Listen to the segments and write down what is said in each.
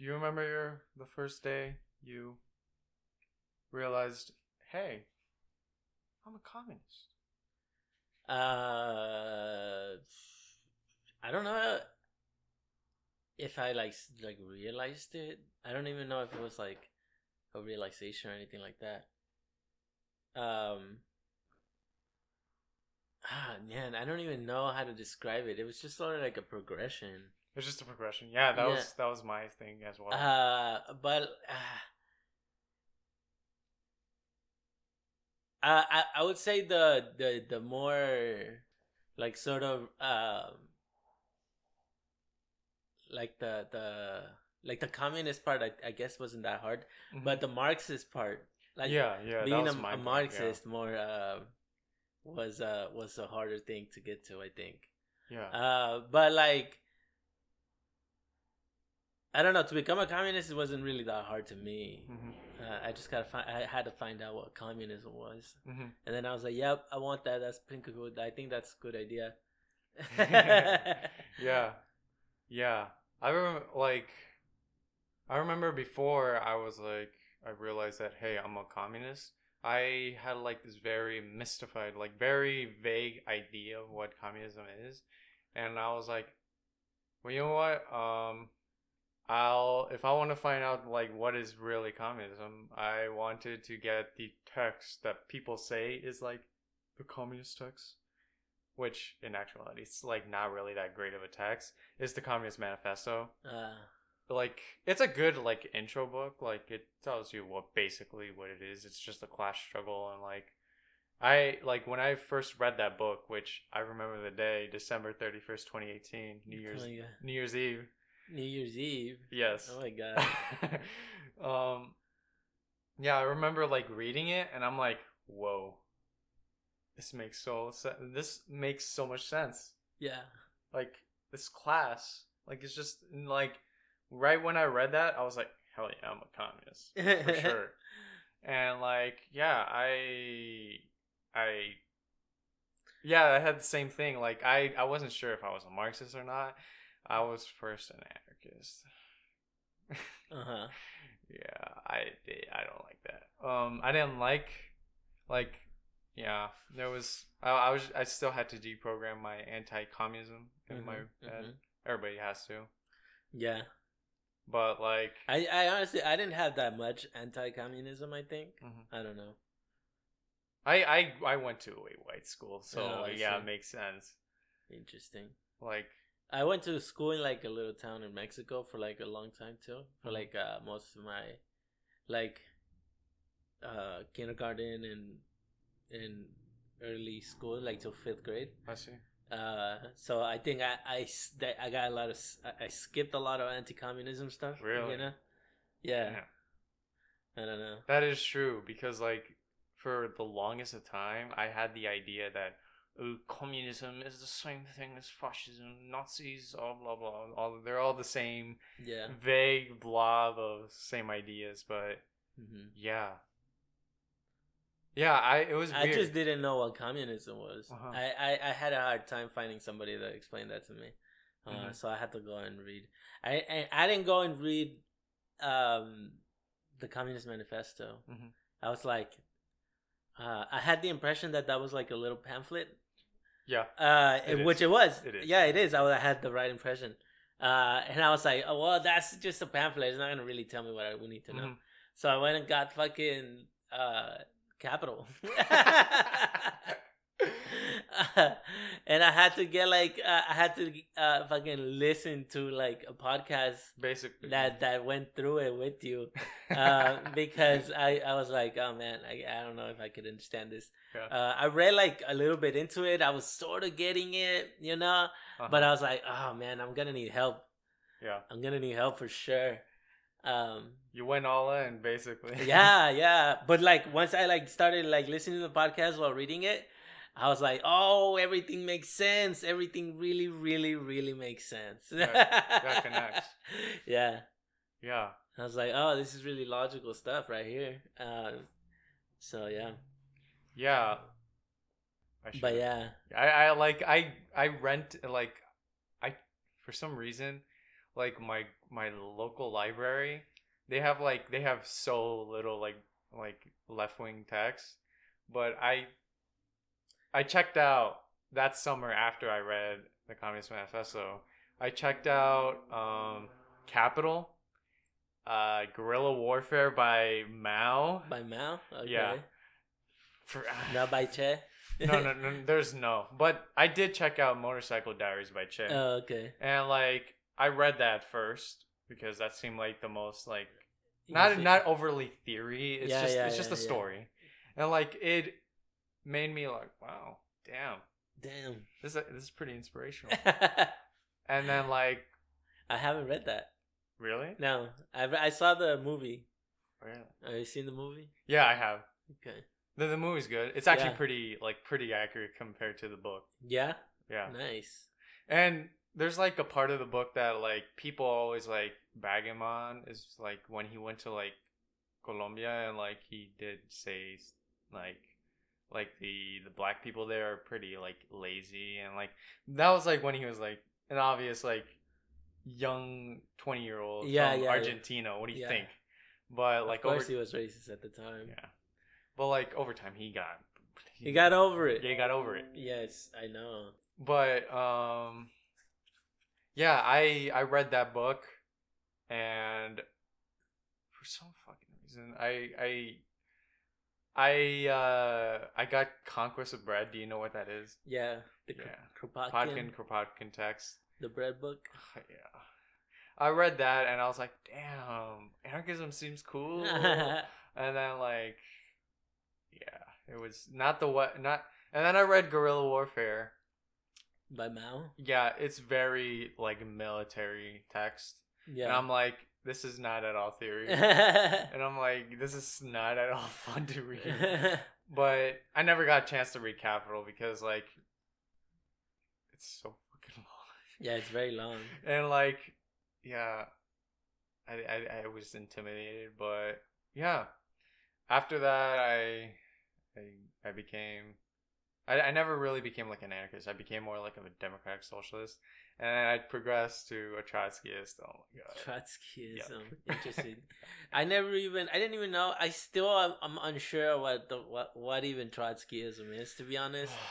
Do you remember your the first day you realized, hey, I'm a communist? Uh, I don't know if I like like realized it. I don't even know if it was like a realization or anything like that. Um. Ah man, I don't even know how to describe it. It was just sort of like a progression. It's just a progression. Yeah, that Yeah. was that was my thing as well. Uh, but uh, I I would say the the the more like sort of um like the the like the communist part I, I guess wasn't that hard, Mhm. but the Marxist part like yeah, yeah, being a, a thing, yeah. Marxist more uh was uh was a harder thing to get to I think. Yeah. Uh, but like, I don't know. To become a communist, it wasn't really that hard to me. hmm Uh, I just gotta find. I had to find out what communism was, hmm and then I was like, "Yep, I want that. That's pretty good. I think that's a good idea." yeah yeah i remember like i remember before i was like i realized that hey i'm a communist i had like this very mystified like very vague idea of what communism is and i was like well you know what um i'll if i want to find out like what is really communism i wanted to get the text that people say is like the communist text which in actuality it's like not really that great of a text is the communist manifesto. Uh, like it's a good like intro book like it tells you what basically what it is it's just a class struggle and like i like when i first read that book which i remember the day december 31st 2018 new year's oh my new year's eve New Year's Eve. yes Oh my god. um yeah i remember like reading it and i'm like whoa this makes so se- this makes so much sense Yeah. like this class like it's just like right when i read that i was like hell yeah i'm a communist for sure and like yeah i i yeah i had the same thing like i i wasn't sure if i was a marxist or not i was first an anarchist Uh huh. yeah i i don't like that um i didn't like like yeah there was i, I was i still had to deprogram my anti-communism in my Mhm, head mhm. everybody has to Yeah. but like I I honestly I didn't have that much anti-communism. I think. Mhm. I don't know. I, I i went to a white school so Oh, yeah it makes sense Interesting. like I went to school in like a little town in Mexico for like a long time too. For Mhm. like uh, most of my like uh, kindergarten and and early school, like till fifth grade. i see Uh, so I think I, that I got a lot of I skipped a lot of anti-communism stuff. Really? You know? Yeah. Yeah. I don't know. that is true because like for the longest of time i had the idea that oh, communism is the same thing as fascism nazis all blah blah all they're all the same Yeah. vague blob of same ideas but hmm yeah yeah i it was I just didn't know what communism was. Uh-huh. I, I, I had a hard time finding somebody that explained that to me. Uh, Mhm. So I had to go and read. I, I I didn't go and read um, the Communist Manifesto. Mhm. I was like, uh, I had the impression that that was like a little pamphlet, yeah uh, It which is. it was. It is. Yeah, it is. I, had the right impression. Uh, and I was like, oh, well, that's just a pamphlet. It's not going to really tell me what I, we need to know. Mhm. So I went and got fucking uh capital. Uh, and I had to get like uh, I had to uh fucking listen to like a podcast basically that that went through it with you uh because I I was like oh man I I don't know if I could understand this. Yeah. Uh I read like a little bit into it. I was sort of getting it, you know, Uh-huh. but I was like oh man I'm to need help. yeah I'm to need help for sure. Um you went all in basically yeah yeah but like once i like started like listening to the podcast while reading it i was like oh everything makes sense. Everything really really really makes sense. That- that connects. yeah. Yeah. I was like oh this is really logical stuff right here. Uh, so yeah. Yeah. I but yeah. I, I like I I rent like I for some reason like my my local library, they have like they have so little like like left wing text, but I I checked out that summer after I read the Communist Manifesto. I checked out um, Capital, uh, Guerrilla Warfare by Mao. By Mao? Okay. Yeah. For, Not by Che? no, no, no, there's no. But I did check out Motorcycle Diaries by Che. Oh, okay. and like I read that first because that seemed like the most like not Easy. not overly theory. It's Yeah, just yeah, it's just yeah, a yeah. story. And like it made me like, wow, damn. Damn. This is, this is pretty inspirational. and then like I haven't read that. really? No, I I saw the movie. Really? Have you seen the movie? Yeah, I have. Okay. The, the movie's good. It's actually Yeah. pretty like pretty accurate compared to the book. Yeah. Yeah. Nice. And there's like a part of the book that like people always like bag him on is like when he went to like Colombia and like he did say like like the the black people there are pretty like lazy and like that was like when he was like an obvious like young 20 year old Yeah, from yeah, yeah. What do you Yeah. think? But like of course, over he was racist at the time. yeah. But like over time he got He got over it. yeah, he got over it. Yes, I know. but um yeah i i read that book and for some fucking reason i i i uh i got conquest of bread do you know what that is Yeah. The Yeah. Kropotkin, Kropotkin text the bread book. yeah i read that and i was like damn anarchism seems cool and then like yeah it was not the what not and then i read guerrilla warfare By Mao. yeah, it's very like military text. And Yeah. I'm like, this is not at all theory. and I'm like, this is not at all fun to read. But I never got a chance to read Capital because like it's so fucking long. Yeah, it's very long. And like, yeah, I I, I was intimidated, but yeah. After that, I I I became. I, I never really became like an anarchist. I became more like of a democratic socialist, and then I progressed to a Trotskyist. Oh my god! Trotskyism. Interesting. I never even. I didn't even know. I still. am I'm unsure what the what what even Trotskyism is. To be honest.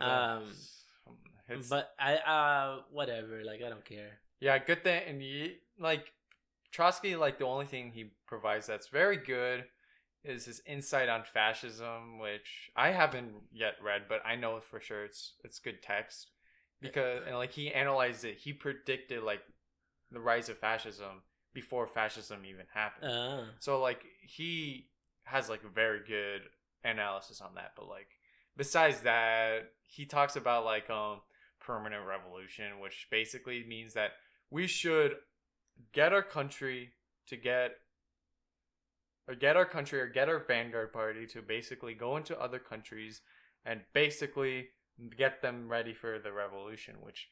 Um, it's, but I uh whatever. Like I don't care. Yeah, good thing. And you, like Trotsky, like the only thing he provides that's very good is his insight on fascism, which I haven't yet read, but I know for sure it's it's good text because and like he analyzed it. He predicted like the rise of fascism before fascism even happened. Uh, So like he has like a very good analysis on that. But like besides that, he talks about like um permanent revolution, which basically means that we should get our country to get or get our country or get our vanguard party to basically go into other countries and basically get them ready for the revolution, which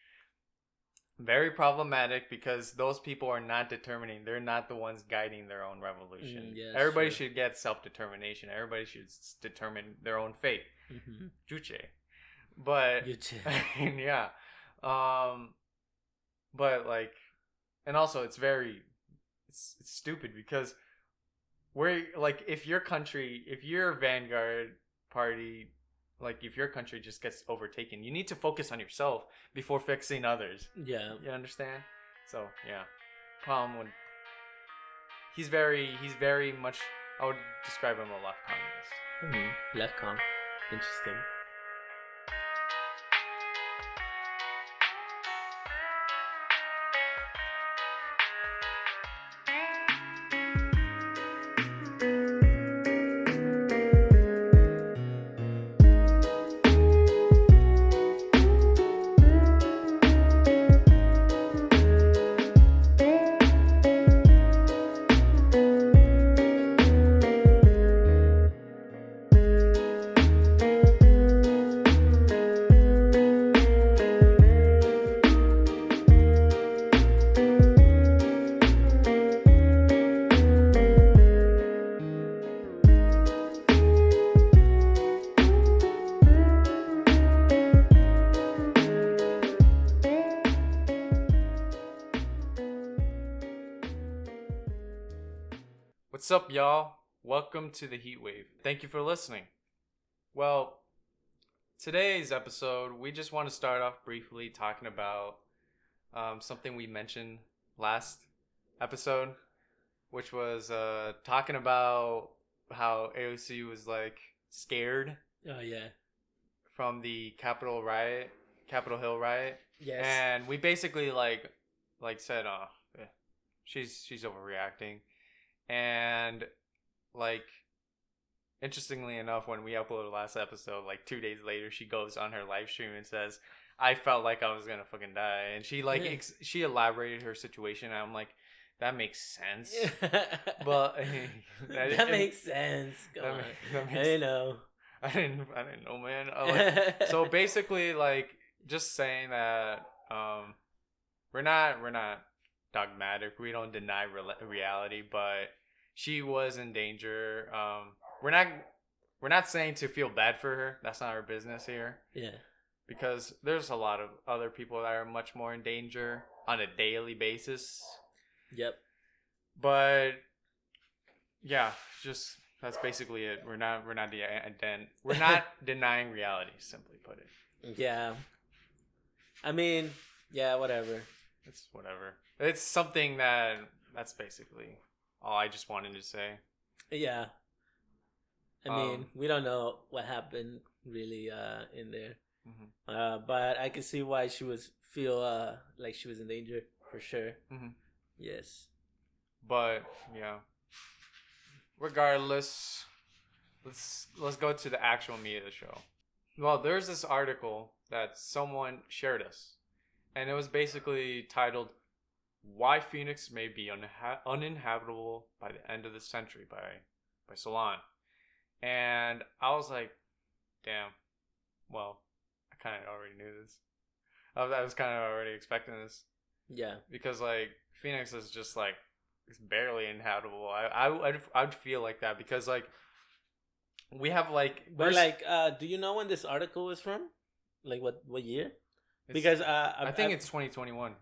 very problematic because those people are not determining they're not the ones guiding their own revolution. Mm, yes, everybody sure. should get self-determination. Everybody should determine their own fate. Mhm. juche. But yeah. Um but like and also it's very it's, it's stupid because we're like if your country if your vanguard party like if your country just gets overtaken you need to focus on yourself before fixing others Yeah. you understand so yeah palm would he's very he's very much i would describe him a left communist Mm-hmm. Left com. Interesting. To the Heat Wave. Thank you for listening. Well, today's episode, we just want to start off briefly talking about um, something we mentioned last episode, which was uh, talking about how AOC was like scared Oh yeah. from the Capitol riot, Capitol Hill riot, Yes. and we basically like like said, "Oh, she's she's overreacting," and like interestingly enough, when we uploaded last episode, like two days later, she goes on her live stream and says, "I felt like I was gonna fucking die," and she like Yeah. ex- she elaborated her situation. And I'm like, that makes sense, but that, that- makes sense. Come that on. that makes- I know. I didn't I didn't know, man. Like, so basically like just saying that um we're not we're not dogmatic we don't deny re- reality but she was in danger um we're not we're not saying to feel bad for her that's not our business here yeah. because there's a lot of other people that are much more in danger on a daily basis Yep. but yeah just that's basically it we're not we're not de- uh, den- we're not denying reality simply put it mm-hmm. Yeah. I mean, yeah, whatever. It's whatever. It's something that that's basically all I just wanted to say. Yeah. I mean, Um, we don't know what happened really uh in there. Mhm. Uh but I can see why she was feel uh like she was in danger for sure. Mhm. Yes. But yeah. Regardless, let's let's go to the actual meat of the show. Well, there's this article that someone shared us, and it was basically titled "Why Phoenix May Be Unha- Uninhabitable by the End of the Century" by by Salon, and I was like, "Damn, well, I kind of already knew this. I was, kind of already expecting this." Yeah. because like Phoenix is just like it's barely inhabitable. I I I'd, I'd feel like that because like we have like But like uh do you know when this article is from? Like what what year? Because uh I think it's 2021.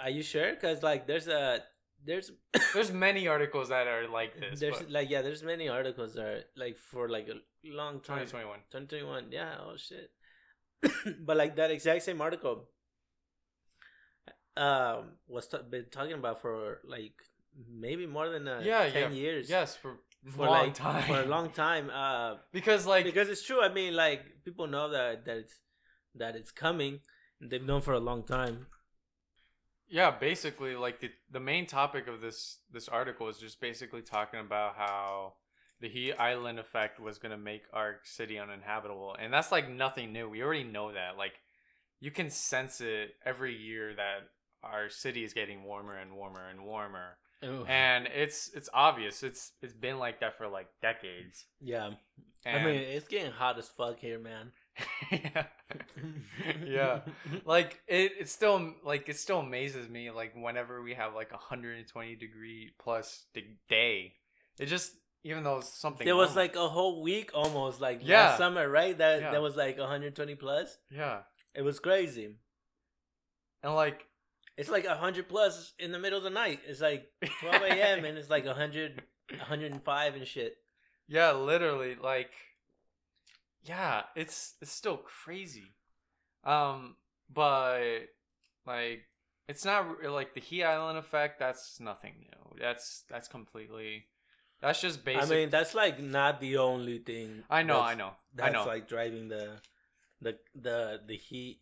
Are you sure? Cuz like there's a there's There's many articles that are like this. there's but like yeah, there's many articles that are like for like a long time. 2021. 2021. Yeah. Oh shit. but like that exact same article, um, was t- been talking about for like maybe more than uh, Yeah, ten yeah. years. Yes, for for a long like time. for a long time. Uh, because like because it's true. I mean, like people know that that it's that it's coming. They've known for a long time. Yeah, basically like the the main topic of this this article is just basically talking about how the heat island effect was going to make our city uninhabitable and that's like nothing new we already know that like you can sense it every year that our city is getting warmer and warmer and warmer and it's it's obvious it's it's been like that for like decades. Yeah, and I mean, it's getting hot as fuck here, man. Yeah. yeah like it it still like it still amazes me like whenever we have like a 120 degree plus day it just even though it's something There was normal- like a whole week almost like Yeah. last summer, right? That Yeah. that was like 120 plus. yeah It was crazy. and like It's like 100 plus in the middle of the night. It's like 12 a.m. and it's like 100, 105 and shit. yeah literally like yeah it's it's still crazy um but like it's not like the heat island effect that's nothing new that's that's completely that's just basic I mean, that's like not the only thing. i know i know i That's know like driving the, the the the heat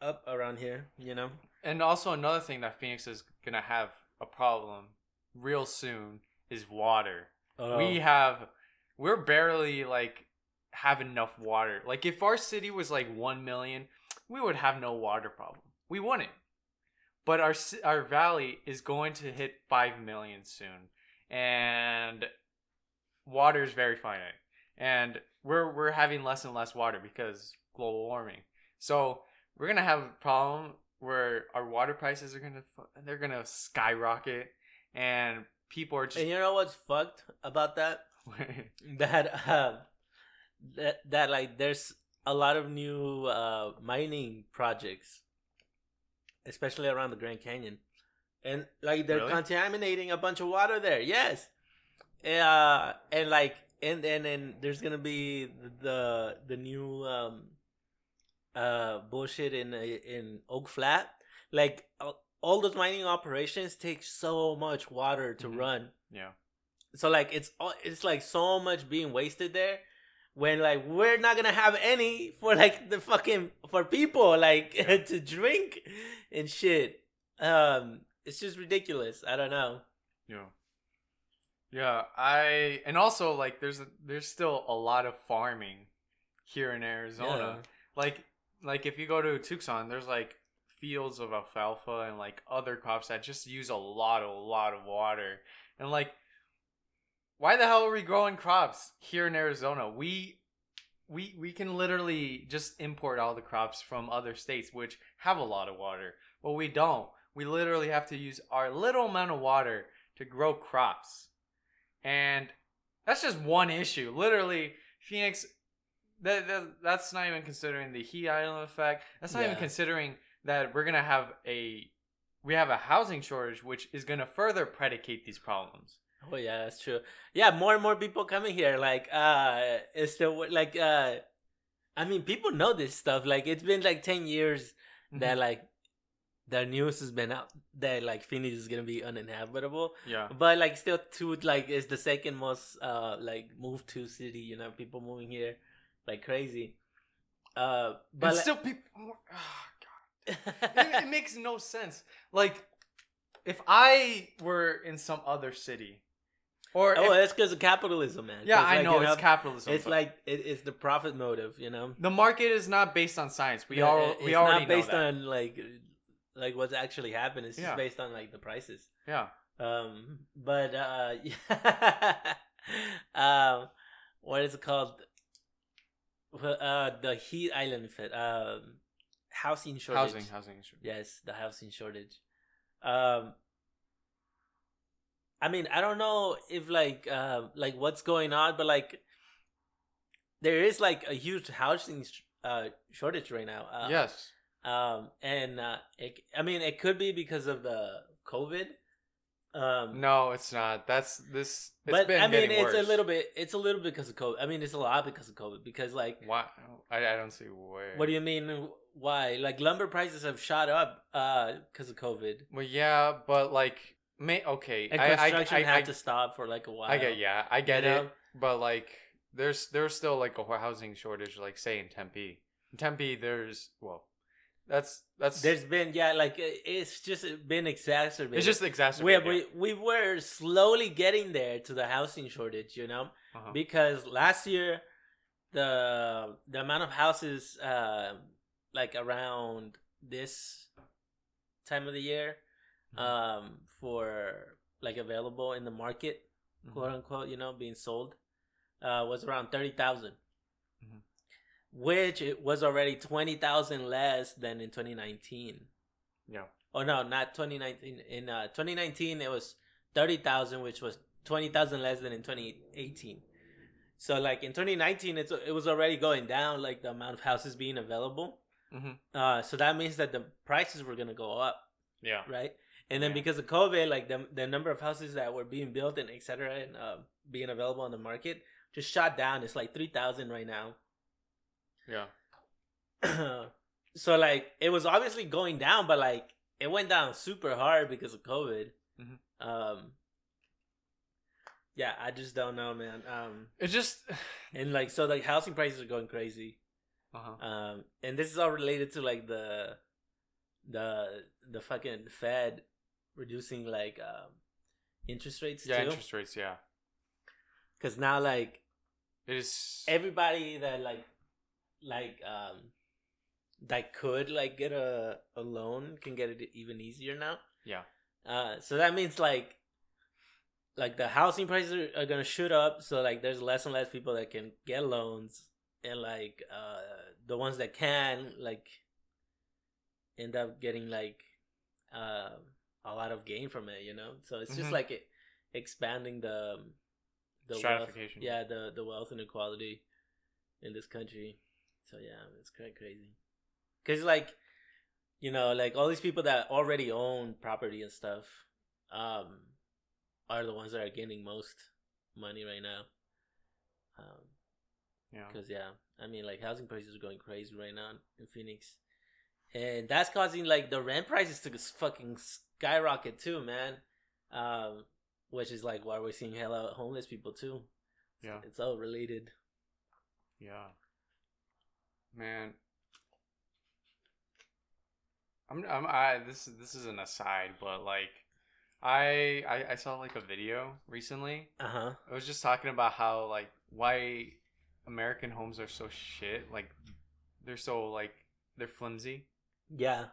up around here. You know. And also another thing that Phoenix is gonna have a problem real soon is water. Oh. We have we're barely like have enough water. Like if our city was like 1 million, we would have no water problem. We wouldn't. But our our valley is going to hit 5 million soon. And water is very finite. And we're we're having less and less water because global warming. So, we're going to have a problem where our water prices are going to they're going to skyrocket and people are just And you know what's fucked about that? That um, that that like there's a lot of new uh mining projects, especially around the Grand Canyon, and like they're Really? contaminating a bunch of water there. Yes, uh, and like, and and and there's gonna be the the new um, uh, bullshit in in Oak Flat. Like all those mining operations take so much water to Mhm. run. Yeah. So like it's all it's like so much being wasted there. When like we're not gonna have any for like the fucking for people like to drink and shit. Um, it's just ridiculous. I don't know. Yeah. Yeah, I and also like there's a, there's still a lot of farming here in Arizona. Yeah. Like like if you go to Tucson, there's like fields of alfalfa and like other crops that just use a lot a lot of water. And like why the hell are we growing crops here in Arizona? We we we can literally just import all the crops from other states which have a lot of water. But we don't. We literally have to use our little amount of water to grow crops. And that's just one issue. Literally, Phoenix that, that that's not even considering the heat island effect. That's not even considering that we're gonna have a we have a housing shortage, which is gonna further predicate these problems. Oh yeah, that's true. Yeah, more and more people coming here. Like, uh, it's still like, uh, I mean, people know this stuff. Like, it's been like ten years that like the news has been out that like Phoenix is gonna be uninhabitable. yeah, But like, still, to like, is the second most uh like moved to city. You know, people moving here like crazy. Uh, but but like- still people. Oh, God. it, it makes no sense. Like, if I were in some other city, or oh, if- that's because of capitalism, man. yeah, I like, know you it's capitalism. It's like it, it's the profit motive, you know. the market is not based on science. We Yeah, all we it's already not based know that. on like like what's actually happened. It's just Yeah. based on like the prices. yeah, Um, but uh, um, what is it called? Uh, the heat island effect. Um, housing shortage. housing, housing. issue. Yes, the housing shortage. Um, I mean, I don't know if like uh, like what's going on, but like there is like a huge housing sh- uh shortage right now. Uh, yes. Um, and uh, it, I mean, it could be because of the COVID. Um, No, it's not. That's this. It's but been I mean, it's a little bit. It's a little bit because of COVID. I mean, it's a lot because of COVID. Because like, Why? I, I don't see where. what do you mean? Why? Like lumber prices have shot up uh because of COVID. Well, yeah, but like, may okay. And I, I, construction I, had I, to stop for like a while. I get. Yeah, I get you it. know? But like, there's there's still like a housing shortage. Like, say in Tempe. In Tempe, there's well, that's that's. There's been yeah, like it's just been exacerbated. it's just we, exacerbated. we we were slowly getting there to the housing shortage, you know, uh-huh. because last year the the amount of houses uh like around this time of the year. Um for like available in the market Mhm. quote unquote you know being sold uh was around 30,000 Mhm. which it was already 20,000 less than in 2019 yeah. oh no not 2019 in uh 2019 it was 30,000 which was 20,000 less than in 2018 so like in 2019 it's it was already going down like the amount of houses being available. Hmm uh so that means that the prices were going to go up. Yeah. right and then because of covid like the the number of houses that were being built and etc and uh, being available on the market just shot down it's like 3000 right now Yeah. so like it was obviously going down but like it went down super hard because of covid Mhm. um yeah i just don't know man um It just. and like so like housing prices are going crazy Uh-huh. um and this is all related to like the the the fucking fed reducing like um interest rates Yeah, too interest rates. Yeah. because now like It is. everybody that like like um that could like get a, a loan can get it even easier now Yeah. uh so that means like like the housing prices are, are gonna shoot up so like there's less and less people that can get loans and like uh the ones that can like end up getting like uh, a lot of gain from it you know so it's just Mhm. like it, expanding the um, the wealth, Stratification. yeah the the wealth inequality in this country so yeah it's quite crazy because like you know like all these people that already own property and stuff um are the ones that are gaining most money right now. Um, Yeah. Because yeah, I mean, like housing prices are going crazy right now in Phoenix, and that's causing like the rent prices to fucking skyrocket too, man. Um, which is like why we're seeing hella homeless people too. Yeah. It's all related. Yeah. Man. I'm I'm I this this is an aside, but like I I, I saw like a video recently. Uh huh. It was just talking about how like why American homes are so shit. Like they're so like they're flimsy. Yeah.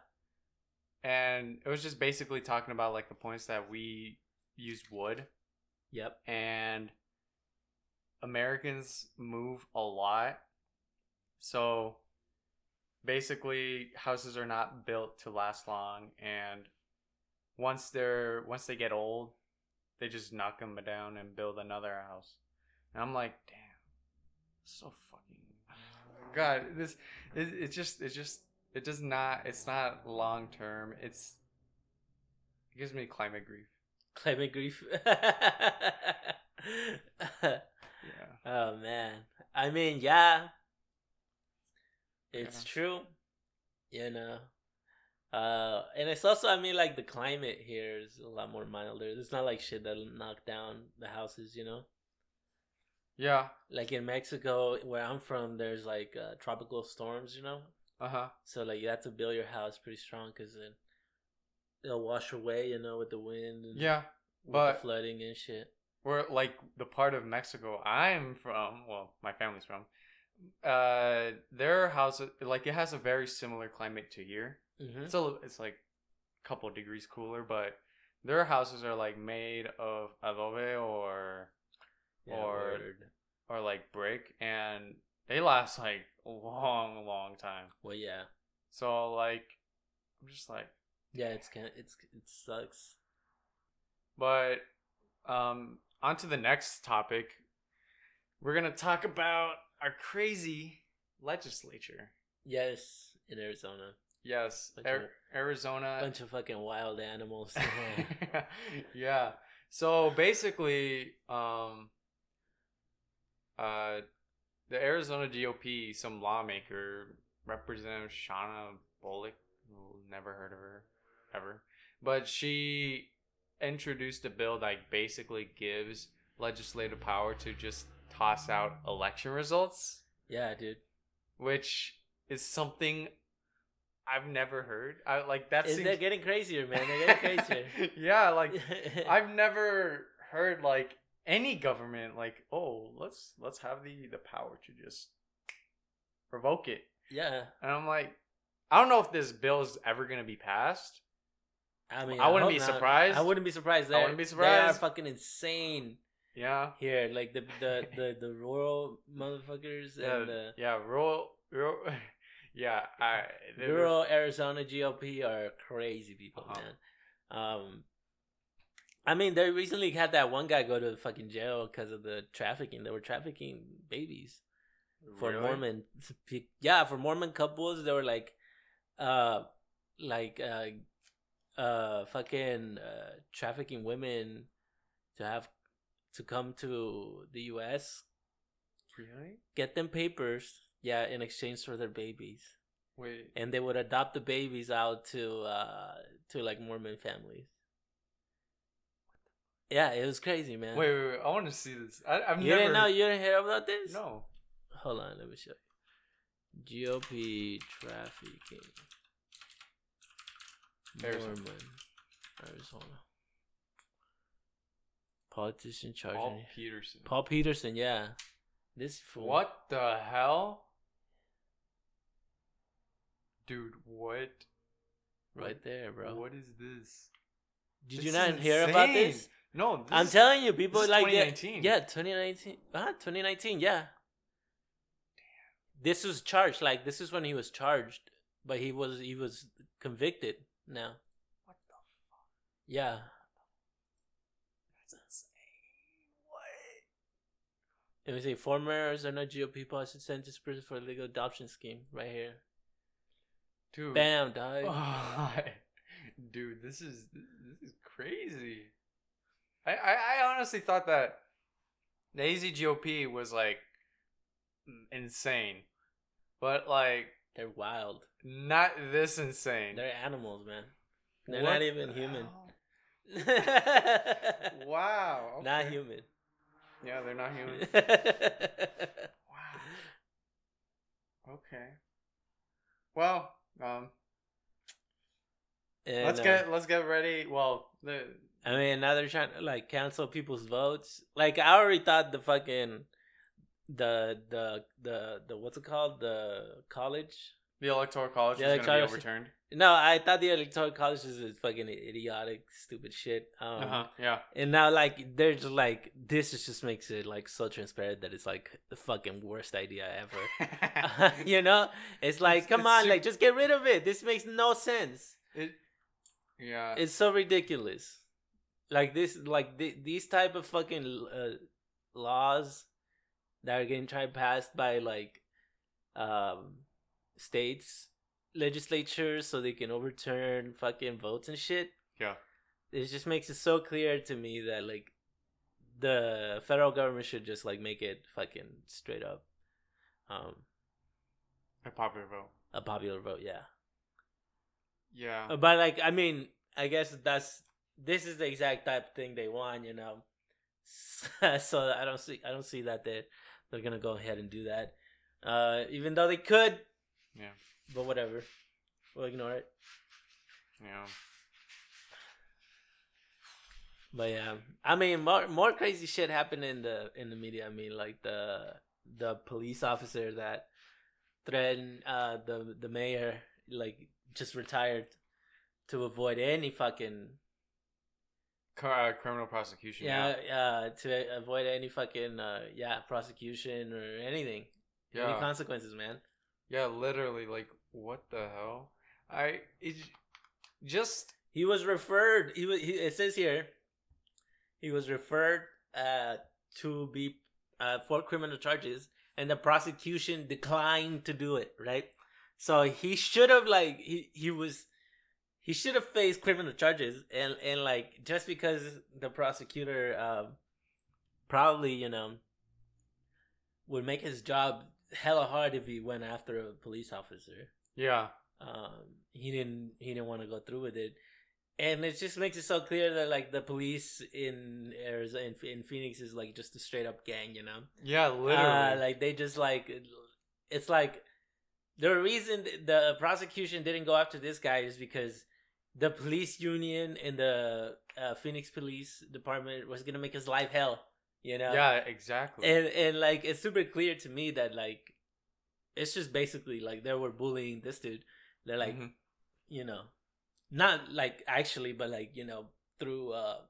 And it was just basically talking about like the points that we use wood Yep. and Americans move a lot. So basically houses are not built to last long and once they're once they get old, they just knock them down and build another house. And I'm like, damn. So fucking God, this it, it just it just it does not it's not long term. It's it gives me climate grief. Climate grief. Yeah. oh man. I mean, yeah. It's Yeah. true. You know. Uh and it's also I mean like the climate here is a lot more milder. It's not like shit that'll knock down the houses, you know? Yeah. Like in Mexico where I'm from there's like uh, tropical storms, you know? Uh-huh. So like you have to build your house pretty strong cuz then it'll wash away, you know, with the wind and Yeah. with but- the flooding and shit. We're like the part of Mexico I'm from, well, my family's from. Uh their house like it has a very similar climate to here. Mhm. It's a it's like a couple degrees cooler, but their houses are like made of adobe or Yeah, or- word. or like brick and they last like long long time. Well, yeah. So like I'm just like Yeah, it's kind it's it sucks. But um on to the next topic. We're going to talk about our crazy legislature. Yes, in Arizona, Yes, Bunch Ar- of- Arizona. bunch of fucking wild animals. yeah. So basically, um, uh, the Arizona GOP, some lawmaker, Representative Shawnna Bolick, never heard of her ever, but she introduced a bill that basically gives legislative power to just toss out election results, yeah, dude. which is something I've never heard. I like that. Is seems- they're getting crazier, man? They're getting crazier. yeah, like I've never heard like any government like, oh, let's let's have the the power to just revoke it. yeah. And I'm like, I don't know if this bill is ever gonna be passed. I mean, I wouldn't be not. surprised. I wouldn't be surprised. I They're, wouldn't be surprised They are fucking insane Yeah. here. Like the the the, the rural motherfuckers Yeah, and the yeah, rural, rural yeah, I rural Arizona GOP are crazy people, Uh-huh. man. Um, I mean, they recently had that one guy go to fucking jail because of the trafficking. They were trafficking babies for Really? Mormon. Yeah, for Mormon couples, they were like, uh, like uh, uh, fucking uh, trafficking women to have to come to the U.S. Really? get them papers. Yeah, in exchange for their babies Wait. and they would adopt the babies out to uh to like Mormon families. Yeah, it was crazy, man. Wait, wait, wait. I want to see this. I, I've you never. didn't know? You didn't hear about this? No. Hold on, let me show you. GOP trafficking. Arizona. Mormon, Arizona. Politician charging Paul Petersen. Paul Petersen. Yeah, this fool. What the hell? Dude, what? Right there, bro. What is this? Did This you not hear about this? No, this I'm telling you, people this is like 2019. Yeah, 2019. Ah, 2019. Yeah. Damn. This was charged. Like this is when he was charged, but he was he was convicted now. What the fuck? Yeah. That's insane. What? It was a former Arizona GOP policy sent to prison for illegal adoption scheme. Right here. Dude. Bam, dog. Dude, this is this is crazy. I, I honestly thought that the AZGOP was like insane, but like They're wild. not this insane. They're animals, man. They're What not even the human. Wow. Not human. Yeah, they're not human. wow. Okay. Well, um, And, let's uh, get let's get ready. Well, the I mean, now they're trying to like cancel people's votes. Like I already thought the fucking the the the the what's it called the college. the electoral college The is going to be overturned. No, I thought the electoral college is fucking idiotic, stupid shit. Um, Uh huh. Yeah. And now, like, they're just like, this is just makes it like so transparent that it's like the fucking worst idea ever. you know, it's like, It's- come it's on, like, just get rid of it. This makes no sense. it, yeah. It's so ridiculous. Like this, like th- these type of fucking uh, laws that are getting tried passed by like um states legislatures so they can overturn fucking votes and shit. Yeah. It just makes it so clear to me that like the federal government should just like make it fucking straight up um a popular vote. a popular vote, yeah. Yeah. But like, I mean, I guess that's this is the exact type of thing they want, you know. so I don't see, I don't see that they they're gonna go ahead and do that. Uh, even though they could, Yeah. but whatever, we'll ignore it. Yeah. But yeah, I mean, more more crazy shit happened in the in the media. I mean, like the the police officer that threatened uh the the mayor, like just retired to avoid any fucking Cr- uh, criminal prosecution. yeah, uh, to avoid any fucking uh, yeah prosecution or anything, any consequences, man. Yeah, literally, like, what the hell? I it, just He was referred. He was. He, it says here, he was referred uh, to be uh, for criminal charges, and the prosecution declined to do it. Right. So he should have like he he was. He should have faced criminal charges, and and like just because the prosecutor um, probably you know would make his job hella hard if he went after a police officer. Yeah, um he didn't he didn't want to go through with it. And it just makes it so clear that like the police in Arizona in, in Phoenix is like just a straight up gang you know? Yeah, literally. uh, like they just like it's like the reason the prosecution didn't go after this guy is because the police union and the uh, Phoenix police department was gonna make his life hell you know? Yeah, exactly. and and like it's super clear to me that like it's just basically like they were bullying this dude. They're like Mhm. you know not like actually but like you know through uh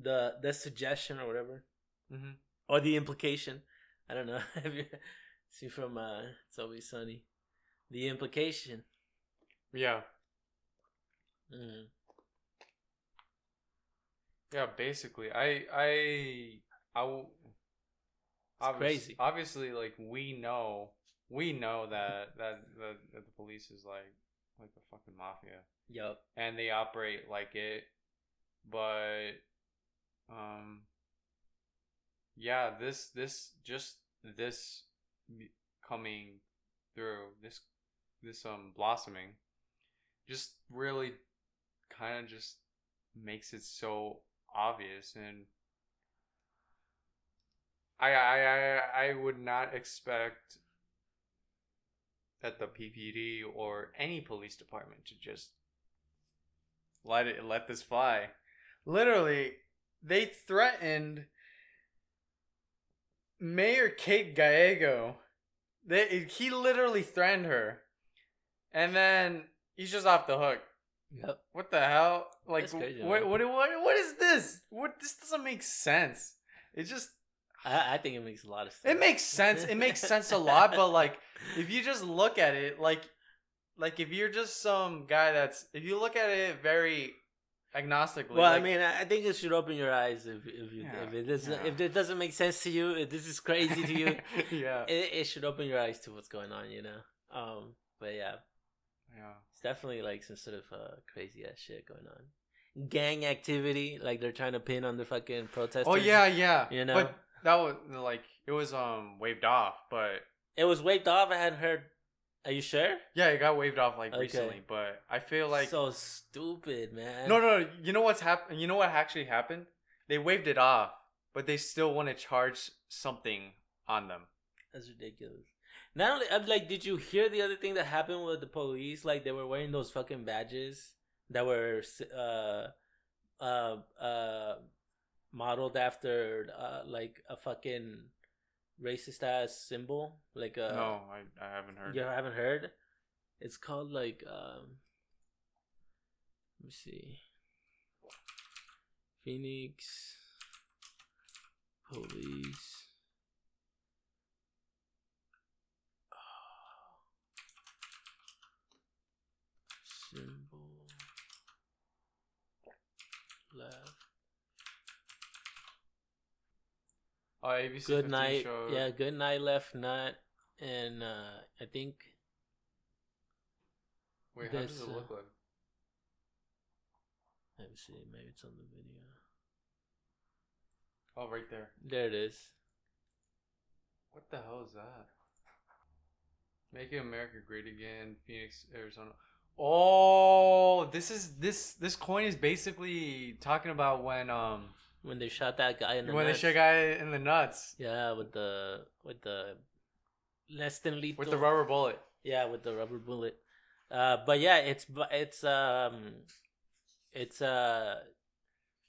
the the suggestion or whatever. Mhm. or the implication. I don't know. See from uh it's always sunny? The implication. Yeah, mm. yeah. Basically, I, I, I. w- obvious- crazy. Obviously, like we know, we know that that that, that the police is like like the fucking mafia. yup and they operate like it but um yeah this this just this coming through this this um blossoming just really kind of just makes it so obvious and I, I I I would not expect that the PPD or any police department to just let it let this fly. Literally, they threatened Mayor Kate Gallego. They he literally threatened her, and then he's just off the hook. Yep What the hell? Like crazy, what, what? What? What is this? What? This doesn't make sense. It just I, I think it makes a lot of sense it makes sense. It makes sense a lot, but like if you just look at it, like like if you're just some guy that's if you look at it very agnostically. Well, like, I mean, I think it should open your eyes if if you, Yeah, if it doesn't yeah. if it doesn't make sense to you, if this is crazy to you, yeah, it, it should open your eyes to what's going on, you know. Um, but yeah, yeah, it's definitely like some sort of uh, crazy ass shit going on. Gang activity, like they're trying to pin on the fucking protesters. Oh yeah, yeah. You know? but that was like it was um waved off, but It was waved off. I hadn't heard. Are you sure? yeah, it got waved off like Okay. recently. But I feel like so stupid, man. no, no, no. You know what's happened? You know what actually happened? They waved it off, but they still want to charge something on them. That's ridiculous. Not only, I'm like, did you hear the other thing that happened with the police? Like they were wearing those fucking badges that were uh uh uh modeled after uh like a fucking racist ass symbol. Like uh no, I, I haven't heard. you haven't heard? It's called like um let me see. Phoenix Police symbol left. Oh, ABC Good night. showed- Yeah, good night left nut and uh I think Wait, how does it uh, look like? let me see, maybe it's on the video. Oh, right there. There it is. What the hell is that? Making America Great Again, Phoenix, Arizona. Oh, this is this this coin is basically talking about when um When they shot that guy in the when they nuts. shot guy in the nuts Yeah, with the with the less than lethal. with the rubber bullet. Yeah, with the rubber bullet. Uh, but yeah, it's it's um, it's uh,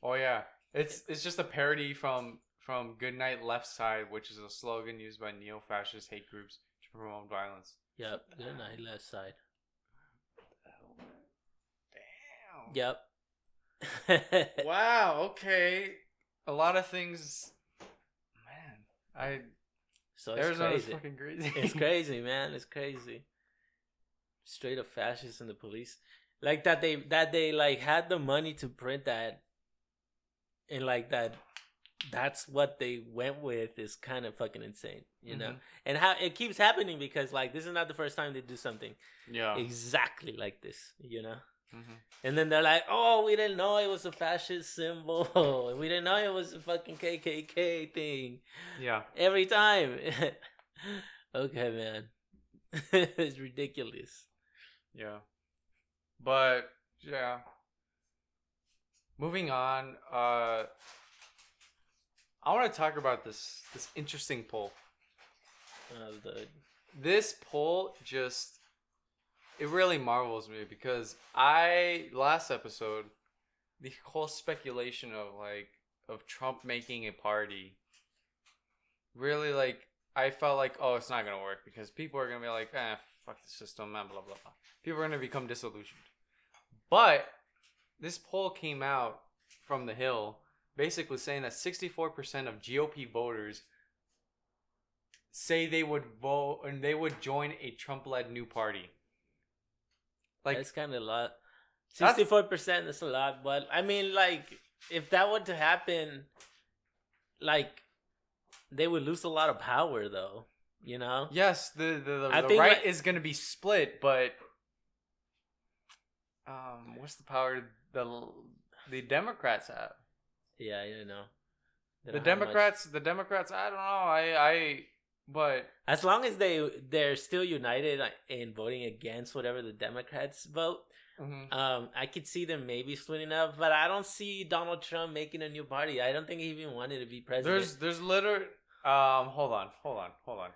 Oh yeah, it's it's just a parody from from Goodnight Left Side, which is a slogan used by neo-fascist hate groups to promote violence. yep, good night left side. Damn. Yep. Wow. Okay. A lot of things. Man, I so it's Arizona's crazy. fucking crazy. it's crazy, man. It's crazy. Straight up fascists in the police, like that they that they like had the money to print that, and like that. That's what they went with is kind of fucking insane, you know. Mhm. And how it keeps happening because like this is not the first time they do something Yeah. exactly like this, you know. Mhm. And then they're like, "Oh, we didn't know it was a fascist symbol. We didn't know it was a fucking KKK thing." Yeah. Every time. okay, man. it's ridiculous. Yeah. But yeah. Moving on, uh I want to talk about this this interesting poll. Uh, the This poll just it really marvels me because I last episode the whole speculation of like of Trump making a party really like I felt like oh it's not gonna work because people are gonna be like eh fuck the system man blah blah blah people are gonna become disillusioned but this poll came out from the Hill basically saying that 64% of GOP voters say they would vote and they would join a Trump-led new party. Like that's kind of a lot. Sixty-four percent is a lot, but I mean, like, if that were to happen, like, they would lose a lot of power, though. You know? yes, the the, the, the right like- is going to be split, but um what's the power the the Democrats have? Yeah, you know. The don't much- Democrats, the Democrats, I don't know. I I but as long as they they're still united in voting against whatever the Democrats vote, mhm. um, I could see them maybe splitting up. But I don't see Donald Trump making a new party. I don't think he even wanted to be president. There's there's literally um hold on, hold on, hold on.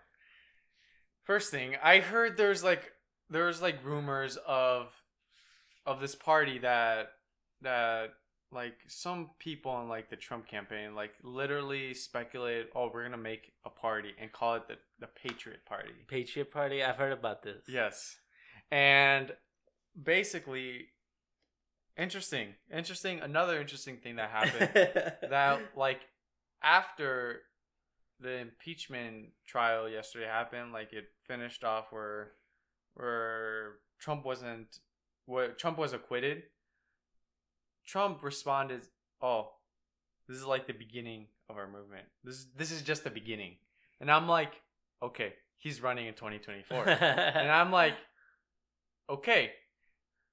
First thing, I heard there's like there's like rumors of of this party that that like some people on like the Trump campaign like literally speculated, oh, we're gonna make a party and call it the the Patriot Party. Patriot Party. I've heard about this. Yes. And basically interesting. Interesting another interesting thing that happened that like after the impeachment trial yesterday happened, like it finished off where where Trump wasn't where Trump was acquitted. Trump responded, "Oh, this is like the beginning of our movement. This is this is just the beginning." And I'm like, "Okay, he's running in 2024." and I'm like, "Okay,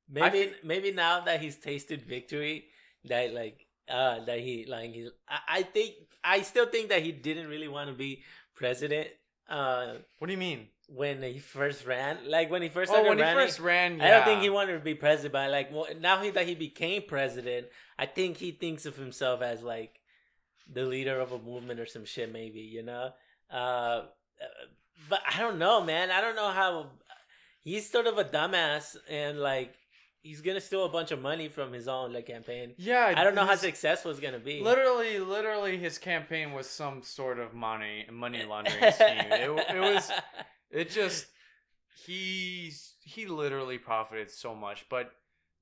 maybe I maybe now that he's tasted victory, that like uh, that he like he. I, I think I still think that he didn't really want to be president. Uh, What do you mean? when he first ran, like when he first Oh, started when he first ran, I don't think he wanted to be president, but like well, now he, that he became president, I think he thinks of himself as like the leader of a movement or some shit, maybe you know. Uh, but I don't know, man. I don't know how he's sort of a dumbass, and like he's gonna steal a bunch of money from his own like campaign. Yeah, I don't know how successful it's gonna be. Literally, literally, his campaign was some sort of money money laundering scheme. It, it was. It just he's he literally profited so much, but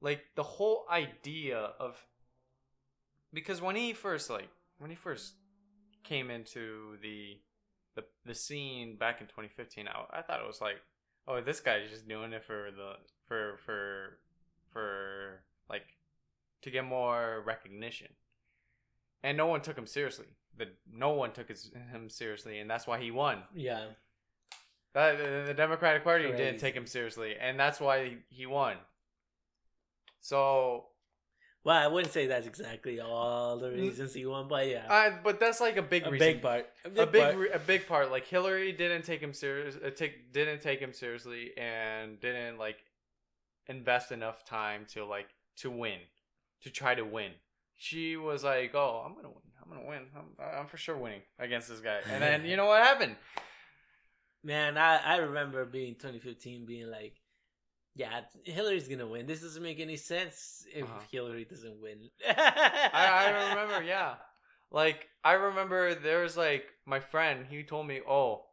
like the whole idea of because when he first like when he first came into the the the scene back in 2015, I, I thought it was like, oh, this guy's just doing it for the for for for like to get more recognition, and no one took him seriously. The no one took his, him seriously, and that's why he won. yeah, Uh, the, the Democratic Party didn't take him seriously, and that's why he, he won. So, well, I wouldn't say that's exactly all the reasons he won, but yeah, I but that's like a big a reason. big part, a big, a big part. re- a big part. Like Hillary didn't take him serious. Uh, take didn't take him seriously, and didn't like invest enough time to like to win, to try to win. She was like, "Oh, I'm gonna win. I'm gonna win. I'm, I'm for sure winning against this guy." And then you know what happened? Man, I, I remember being 2015 being like, yeah, Hillary's gonna win. This doesn't make any sense if Uh-huh. Hillary doesn't win. I, I remember, yeah. Like I remember there was like my friend, he told me, "Oh,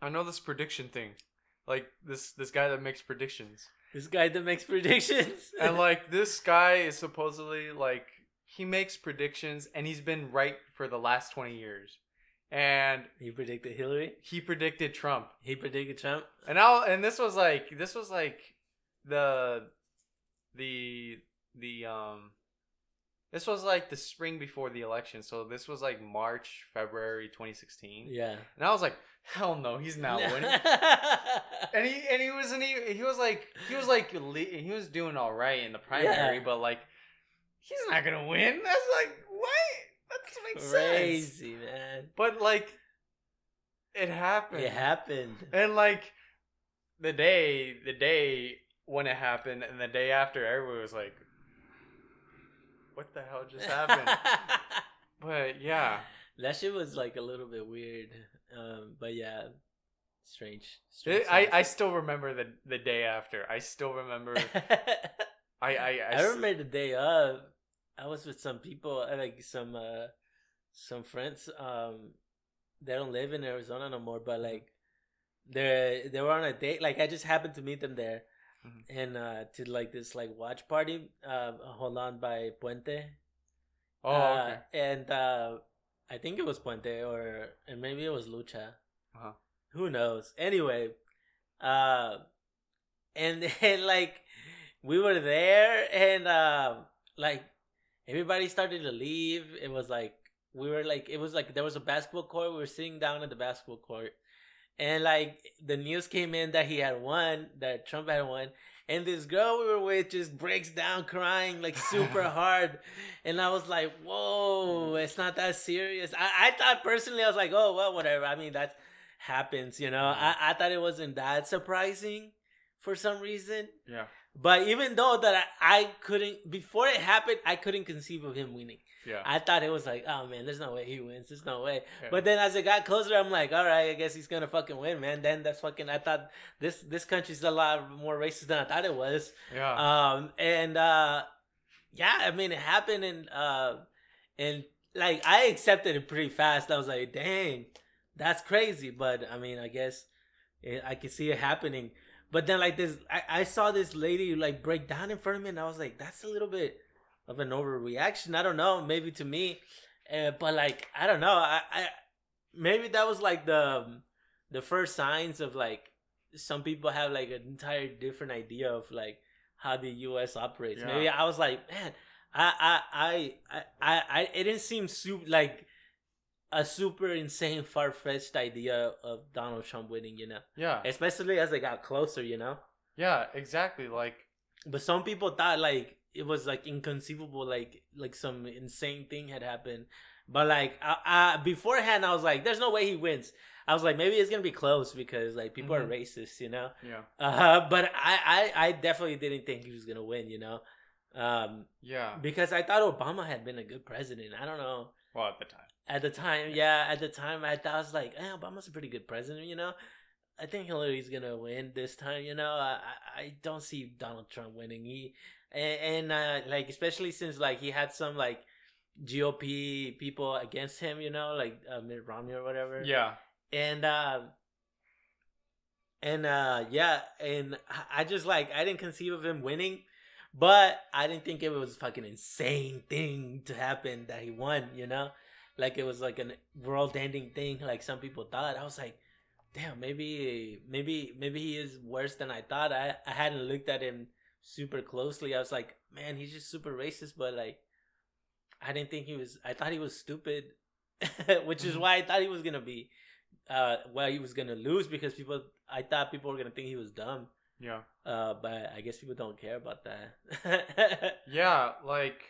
I know this prediction thing." Like this this guy that makes predictions. This guy that makes predictions. And like this guy is supposedly like he makes predictions and he's been right for the last 20 years. And he predicted Hillary. he predicted Trump. He predicted Trump. And now and this was like this was like the the the um this was like the spring before the election. So this was like March, February 2016. Yeah. And I was like, hell no, he's not winning. and he and he wasn't even. he was like he was like he was doing all right in the primary, Yeah. but like he's not gonna win. That's like what? That doesn't make sense. Crazy man. But like it happened. It happened. And like the day, the day when it happened, and the day after, everyone was like, "What the hell just happened?" but yeah, that shit was like a little bit weird. Um, but yeah, strange. strange it, I I still remember the the day after. I still remember. I I I remember the day of. I was with some people, uh, like some uh some friends. Um, they don't live in Arizona no more, but like they they were on a date. Like I just happened to meet them there, Mhm. and uh to like this like watch party. Uh, hold on by Puente. Oh, Uh, okay. and uh, I think it was Puente or and maybe it was Lucha. Uh-huh. Who knows? Anyway, uh, and then like we were there, and uh, like everybody started to leave. It was like we were like it was like there was a basketball court. We were sitting down at the basketball court, and like the news came in that he had won, that Trump had won. And this girl we were with just breaks down crying like super hard. And I was like, whoa, it's not that serious. I, I thought personally, I was like, oh, well, whatever. I mean, that happens, you know? Mm-hmm. I, I thought it wasn't that surprising for some reason. Yeah, But even though that I, I couldn't, before it happened, I couldn't conceive of him winning. yeah. I thought it was like, oh man, there's no way he wins. There's no way. yeah. But then as it got closer, I'm like, all right, I guess he's gonna fucking win, man. Then that's fucking. I thought this this country's a lot more racist than I thought it was. yeah, Um, and uh, yeah, I mean, it happened, and uh, and like I accepted it pretty fast. I was like, dang, that's crazy. But I mean, I guess it, I can see it happening. But then like this, I, I saw this lady like break down in front of me, and I was like, that's a little bit of an overreaction. I don't know, maybe to me, uh, but like I don't know. I, I maybe that was like the the first signs of like some people have like an entire different idea of like how the U.S. operates. Yeah. Maybe I was like, man, I I I I I, I it didn't seem super like a super insane far fetched idea of Donald Trump winning. You know, yeah, especially as they got closer. You know, yeah. Exactly. Like but some people thought like it was like inconceivable, like like some insane thing had happened. But like I, I, beforehand, I was like, "There's no way he wins." I was like, maybe it's gonna be close because like people Mhm. are racist, you know. Yeah. Uh, but I, I I definitely didn't think he was gonna win, you know. Um, Yeah. because I thought Obama had been a good president. I don't know. Well, at the time. At the time, yeah, at the time, I thought I was like, eh, Obama's a pretty good president, you know. I think Hillary's gonna win this time, you know. I I- don't see Donald Trump winning. He and, and uh, like especially since like he had some like GOP people against him, you know, like uh, Mitt Romney or whatever. Yeah. And uh, and uh, yeah, and I- I just like I didn't conceive of him winning. But I didn't think it was a fucking insane thing to happen that he won, you know? Like it was like a world ending thing, like some people thought. I was like, damn, maybe maybe maybe he is worse than I thought. I, I hadn't looked at him super closely. I was like, man, he's just super racist, but like I didn't think he was I thought he was stupid. Which is Mhm. why I thought he was gonna be uh well he was gonna lose because people I thought people were gonna think he was dumb. Yeah. Uh, but I guess people don't care about that. Yeah, like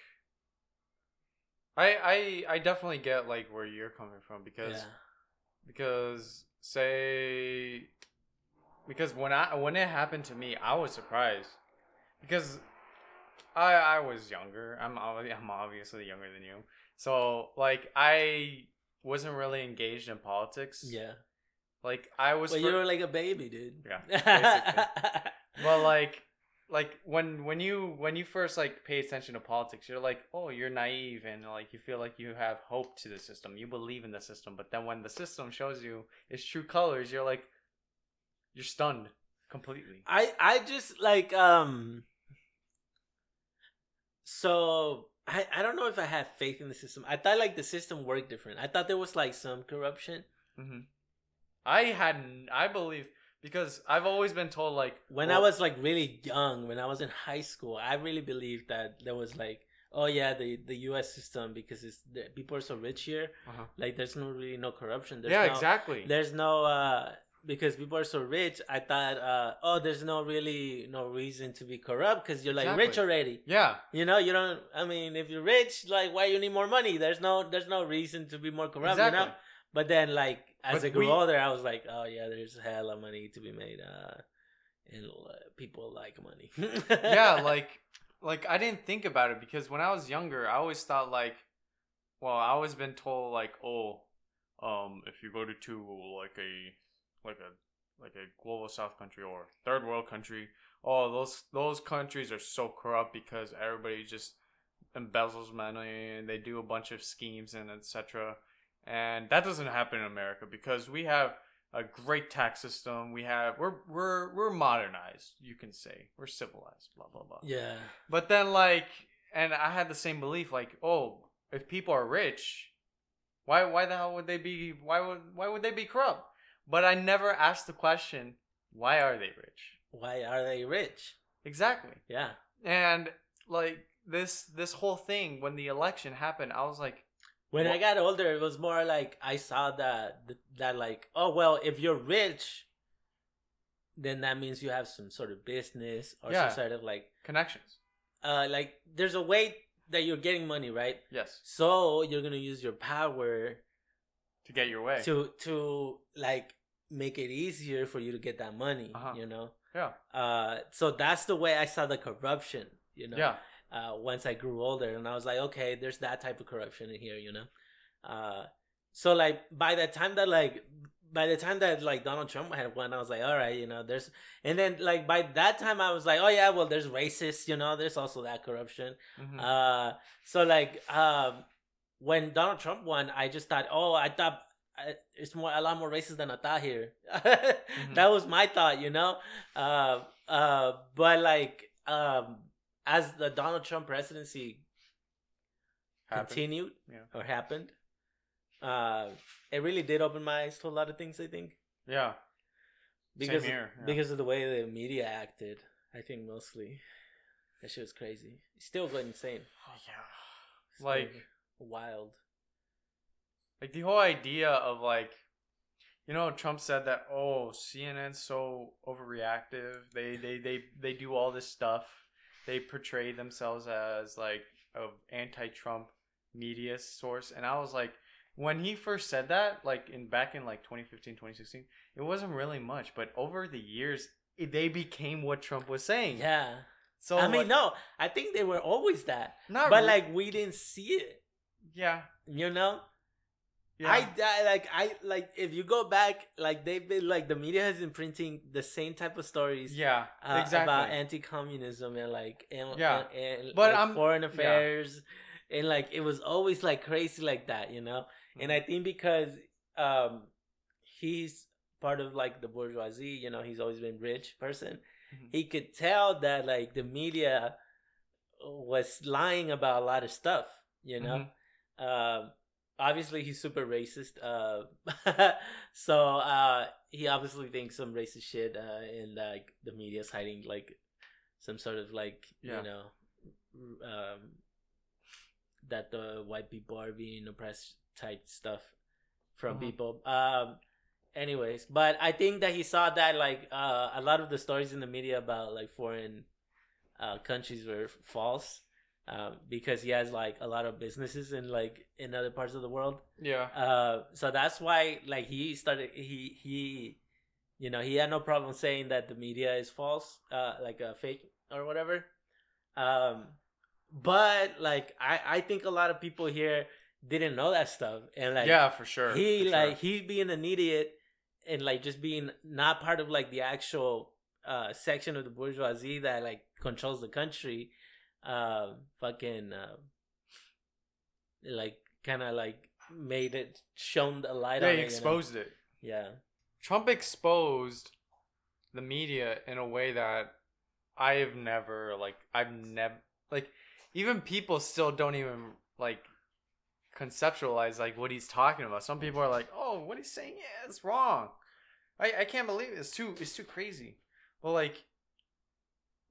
I I I definitely get like where you're coming from because yeah. because say because when I when it happened to me, I was surprised because I I was younger. I'm I'm obviously younger than you. So like I wasn't really engaged in politics. Yeah. Like I was But fir- you were like a baby, dude. Yeah, well like like when when you when you first like pay attention to politics you're like oh you're naive and like you feel like you have hope to the system you believe in the system but then when the system shows you its true colors you're like you're stunned completely I I just like um. So I I don't know if I have faith in the system. I thought like the system worked different. I thought there was like some corruption hmm i hadn't i believe because i've always been told like when well- I was like really young. When I was in high school, I really believed that there was like. Oh yeah, the the U.S. system because it's the, people are so rich here. Uh-huh. Like, there's no really no corruption. There's yeah no, exactly there's no uh because people are so rich i thought uh oh there's no really no reason to be corrupt because you're like rich already yeah you know you don't i mean if you're rich like why you need more money there's no there's no reason to be more corrupt exactly you know but then like as But i grew we- older i was like oh yeah there's a hella money to be made uh and uh, people like money. Yeah like like i didn't think about it because when i was younger i always thought like well i always been told like oh um if you go to, to like a like a like a global south country or third world country oh those those countries are so corrupt because everybody just embezzles money and they do a bunch of schemes and etc and that doesn't happen in america because we have a great tax system. We have we're we're we're modernized you can say. We're civilized blah blah blah. Yeah. But then like and i had the same belief like oh if people are rich why why the hell would they be why would why would they be corrupt? But i never asked the question why are they rich? Why are they rich? Exactly. Yeah. And like this this whole thing when the election happened i was like When I got older, it was more like I saw that that like, oh well, if you're rich, then that means you have some sort of business or Yeah. some sort of like, connections uh, like there's a way that you're getting money, right? yes So you're gonna use your power to get your way to to like make it easier for you to get that money. Uh-huh. You know. yeah Uh, so that's the way I saw the corruption. You know. yeah uh, once I grew older, and I was like, okay, there's that type of corruption in here, you know. Uh, so like by the time that like by the time that like Donald Trump had won, I was like, all right, you know, there's, and then like by that time I was like, oh yeah, well, there's racists, you know, there's also that corruption. Mhm. Uh, so like um, when Donald Trump won, I just thought, oh, I thought. I, it's more a lot more racist than I thought here. That was my thought, you know. Uh, uh, but like um, as the Donald Trump presidency Happened. continued Yeah. or happened, uh, it really did open my eyes to a lot of things. I think yeah because here, yeah. because of the way the media acted. I think mostly that shit was crazy. It's still going insane. Oh, yeah Still Like- wild. like the whole idea of like you know trump said that oh cnn's so overreactive they they they, they do all this stuff they portray themselves as like a anti-Trump media source, and I was like, when he first said that, like in back in like 2015, 2016, it wasn't really much, but over the years, it, they became what Trump was saying. Yeah. So I mean, no, I think they were always that, not but like we didn't see it. yeah, You know, yeah, I, I like I like if you go back, like they've been like the media has been printing the same type of stories. yeah, uh, exactly. about anti-communism and like and, Yeah. and, and, But like, I'm- foreign yeah. affairs and like it was always like crazy like that you know and i think because um he's part of like the bourgeoisie you know he's always been rich person Mhm. he could tell that like the media was lying about a lot of stuff you know Mhm. um obviously he's super racist uh so uh he obviously thinks some racist shit uh and like the media's hiding like some sort of like Yeah. you know um that the white people are being oppressed type stuff from Mhm. people um anyways but i think that he saw that like uh a lot of the stories in the media about like foreign uh countries were false um, because he has like a lot of businesses in like in other parts of the world. yeah, Uh, so that's why like he started he he, you know, he had no problem saying that the media is false, uh, like a fake or whatever. Um, but like I I think a lot of people here didn't know that stuff and like yeah, for sure. he for like sure. he being an idiot and like just being not part of like the actual uh section of the bourgeoisie that like controls the country um fucking um like kind of like made it shown the light they on it, you know? exposed it. yeah Trump exposed the media in a way that I have never like I've never like even people still don't even like conceptualize like what he's talking about. Some people are like, "Oh, what he's saying, yeah, it's wrong." I I can't believe it. it's too it's too crazy. Well, like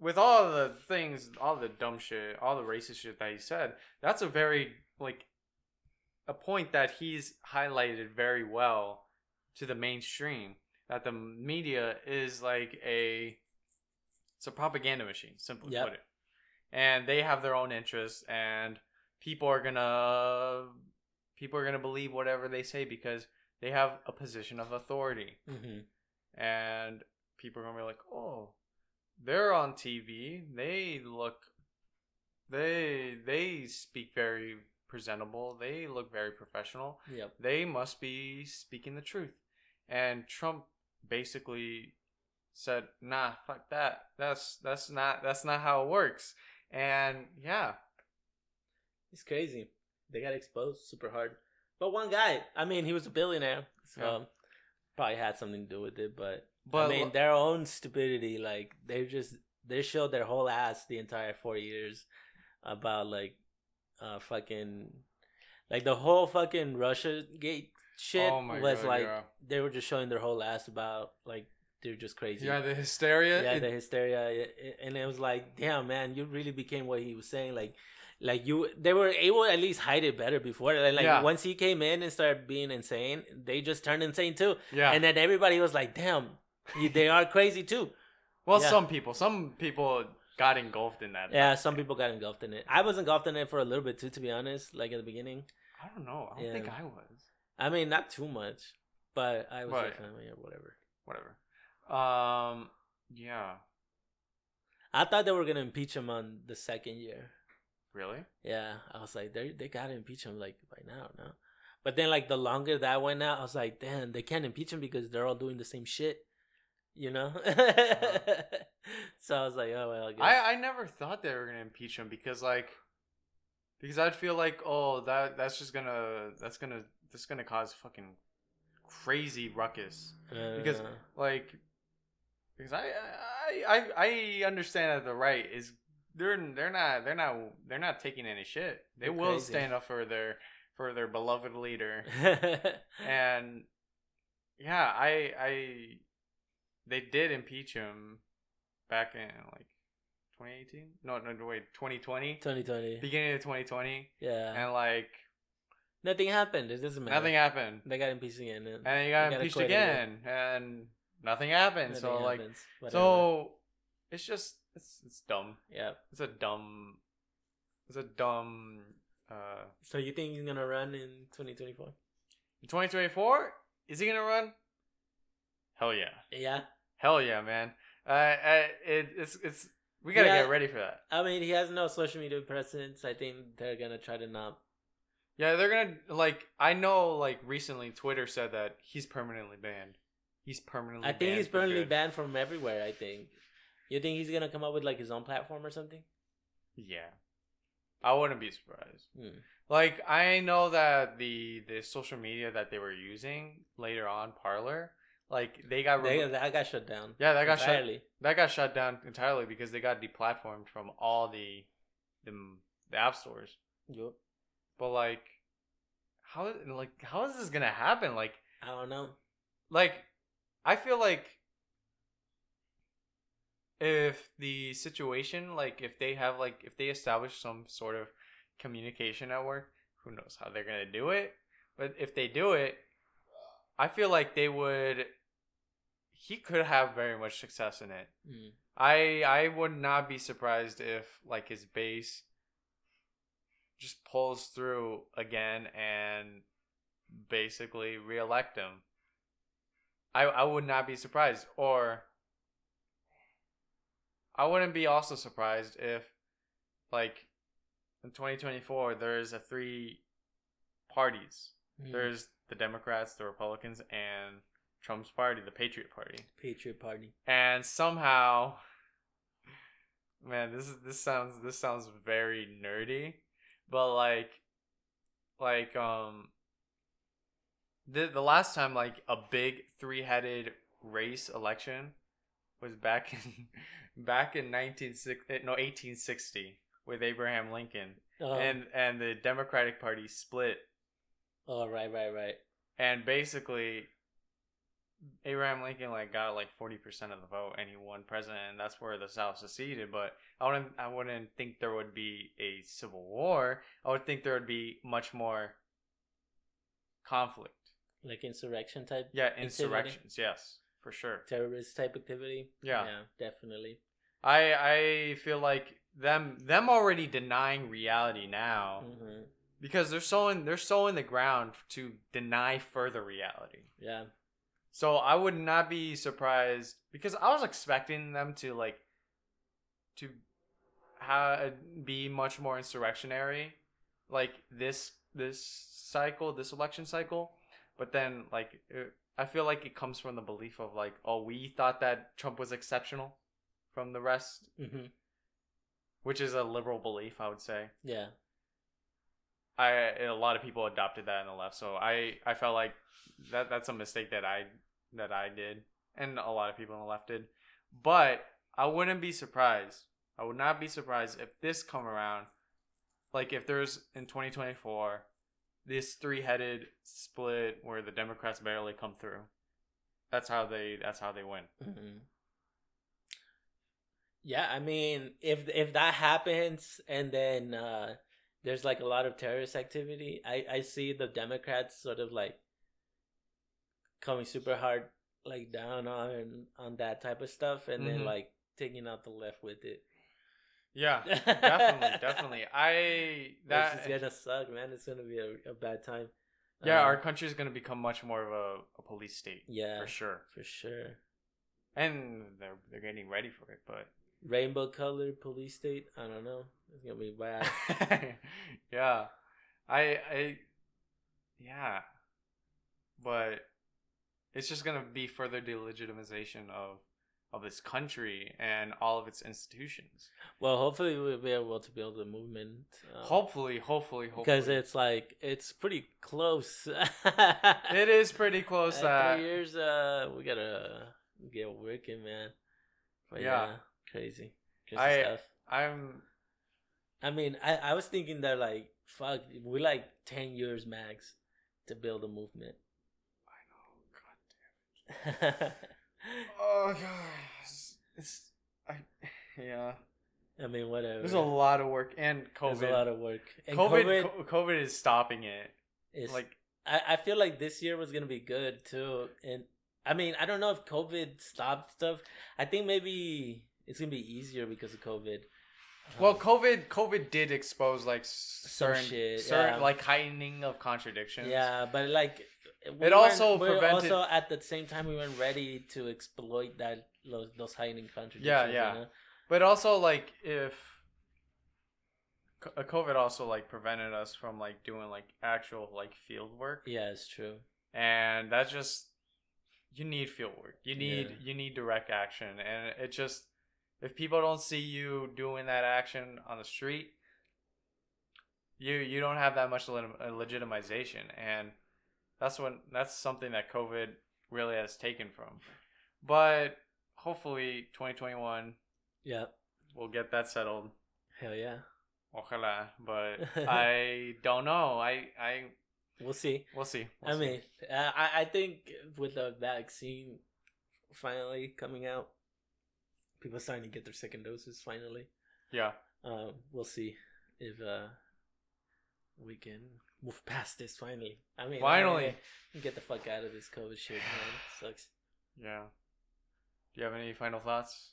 with all the things, all the dumb shit, all the racist shit that he said, that's a very like a point that he's highlighted very well to the mainstream that the media is like a it's a propaganda machine simply Yep. put it. And they have their own interests and people are gonna people are gonna believe whatever they say because they have a position of authority. Hmm and people are gonna be like oh they're on tv they look they they speak very presentable they look very professional yep they must be speaking the truth. And Trump basically said, "Nah, fuck that. That's that's not that's not how it works." And yeah, it's crazy they got exposed super hard but one guy i mean he was a billionaire so Yeah. probably had something to do with it but but I mean, their own stupidity, like they just they showed their whole ass the entire four years about like uh fucking like the whole fucking Russia gate shit oh was God, like yeah. they were just showing their whole ass about like they're just crazy. yeah, the hysteria. yeah, it- the hysteria, and it was like, damn, man, you really became what he was saying. Like, like you, they were able to at least hide it better before. Like, like Yeah. once he came in and started being insane, they just turned insane too. yeah. And then everybody was like, damn, they are crazy too. well, yeah. some people, some people got engulfed in that. Yeah, some people got engulfed in it. I was engulfed in it for a little bit too, to be honest. Like at the beginning. I don't know. I don't Yeah. think I was. I mean, not too much, but I was Right. definitely or whatever. Whatever. Um. Yeah. I thought they were gonna impeach him on the second year. Really? Yeah, I was like, they they gotta impeach him like by now, no. But then like the longer that went out, I was like, damn, they can't impeach him because they're all doing the same shit, you know. so I was like, oh well, I. I I never thought they were gonna impeach him because like because I'd feel like oh that that's just gonna that's gonna that's gonna cause fucking crazy ruckus because Uh, like because I I I I understand that the right is they're they're not they're not they're not taking any shit they will crazy. stand up for their for their beloved leader and yeah I I they did impeach him back in like 2018 no no no, wait 2020 2020. beginning of 2020 Yeah. and like Nothing happened. It doesn't matter. nothing happened They got impeached again. And, They got gotta impeached again and nothing happened nothing so like. Whatever. so it's just it's it's dumb. Yeah. It's a dumb. It's a dumb. Uh, So you think he's gonna run in 2024? in 2024, is he gonna run? Hell yeah, Yeah. Hell yeah, man. Uh, uh it, it's it's we gotta Yeah. get ready for that. I mean, he has no social media presence. I think they're gonna try to not. Yeah, they're gonna like. I know, like recently, Twitter said that he's permanently banned. He's permanently. I think he's permanently good. banned from everywhere. I think. You think he's gonna come up with like his own platform or something? Yeah, I wouldn't be surprised. Hmm. Like I know that the the social media that they were using later on, Parler, like they got They, that got shut down. yeah that got shut that got shut down entirely because they got deplatformed from all the the, the app stores. Yup. But like, how like how is this gonna happen? Like I don't know. like I feel like if the situation like if they have like if they establish some sort of communication network, who knows how they're gonna do it. But if they do it, I feel like they would he could have very much success in it. Hmm. I I would not be surprised if like his base just pulls through again and basically reelect him. I I would not be surprised or I wouldn't be also surprised if like in 2024 there's a three parties. Hmm. There's the Democrats, the Republicans and Trump's party, the Patriot Party Patriot Party. and somehow man this is this sounds this sounds very nerdy but like like um the the last time like a big three-headed race election was back in back in 1960 no 1860 with Abraham Lincoln Oh, and and the Democratic Party split oh, right, right, right. and basically Abraham Lincoln like got like forty percent of the vote and he won president and that's where the South seceded. But I wouldn't I wouldn't think there would be a civil war. I would think there would be much more conflict. Like insurrection type, Yeah, Activity. insurrections, yes, for sure. terrorist type activity. Yeah. yeah, definitely. I I feel like them them already denying reality now hmm because they're so in they're so in the ground to deny further reality. Yeah, So I would not be surprised because I was expecting them to like to ha- be much more insurrectionary, like this this cycle, this election cycle. But then like it, I feel like it comes from the belief of like, oh, we thought that Trump was exceptional from the rest, hmm which is a liberal belief, I would say. yeah. I a lot of people adopted that in the left, so I I felt like that that's a mistake that I that I did, and a lot of people in the left did. But I wouldn't be surprised. I would not be surprised if this come around, like if there's in 2024, this three-headed split where the Democrats barely come through. That's how they. That's how they win. hmm Yeah, I mean, if if that happens and then uh there's like a lot of terrorist activity, I I see the Democrats sort of like coming super hard like down on on that type of stuff and then Mhm. like taking out the left with it. Yeah, definitely, definitely. I That that is gonna suck, man. It's gonna be a, a bad time. yeah, Um, our country is gonna become much more of a, a police state yeah for sure. for sure. and they're they're getting ready for it. But Rainbow colored police state. I don't know. It's gonna be bad. yeah, I I yeah, but it's just gonna be further delegitimization of of this country and all of its institutions. well, hopefully we'll be able to build a movement. um, hopefully, hopefully, hopefully, because it's like it's pretty close. it is pretty close. At That three years, uh, we gotta get working, man. But yeah, Yeah. crazy, crazy I- stuff. I'm I mean, I I was thinking that like fuck, we like ten years max to build a movement. I know. God damn. it. Oh god, it's, it's I yeah. I mean, whatever. There's a lot of work and COVID. There's a lot of work. And COVID, COVID, COVID, is stopping it. it. is Like, I, I feel like this year was gonna be good too. And I mean, I don't know if COVID stopped stuff. I think maybe it's gonna be easier because of COVID. Well, COVID COVID did expose like certain shit, certain yeah. like heightening of contradictions. yeah, but like we It also we prevented- Also, at the same time, we weren't ready to exploit that those those hiding contradictions. Yeah, yeah. You know? But also like if uh, COVID also like prevented us from like doing like actual like field work. Yeah, it's true. and that's just you need field work you need Yeah. you need direct action and it just if people don't see you doing that action on the street you you don't have that much uh, legitimization and that's when that's something that covid really has taken from but hopefully 2021 Yeah. we'll get that settled Hell yeah. ojalá but i don't know i i We'll see. we'll see I We'll see. mean, uh, I I think with the vaccine finally coming out, people starting to get their second doses finally. yeah Um, we'll see if uh we can move past this finally. I mean, Finally. Get the fuck out of this COVID shit, man. Sucks. Yeah. Do you have any final thoughts?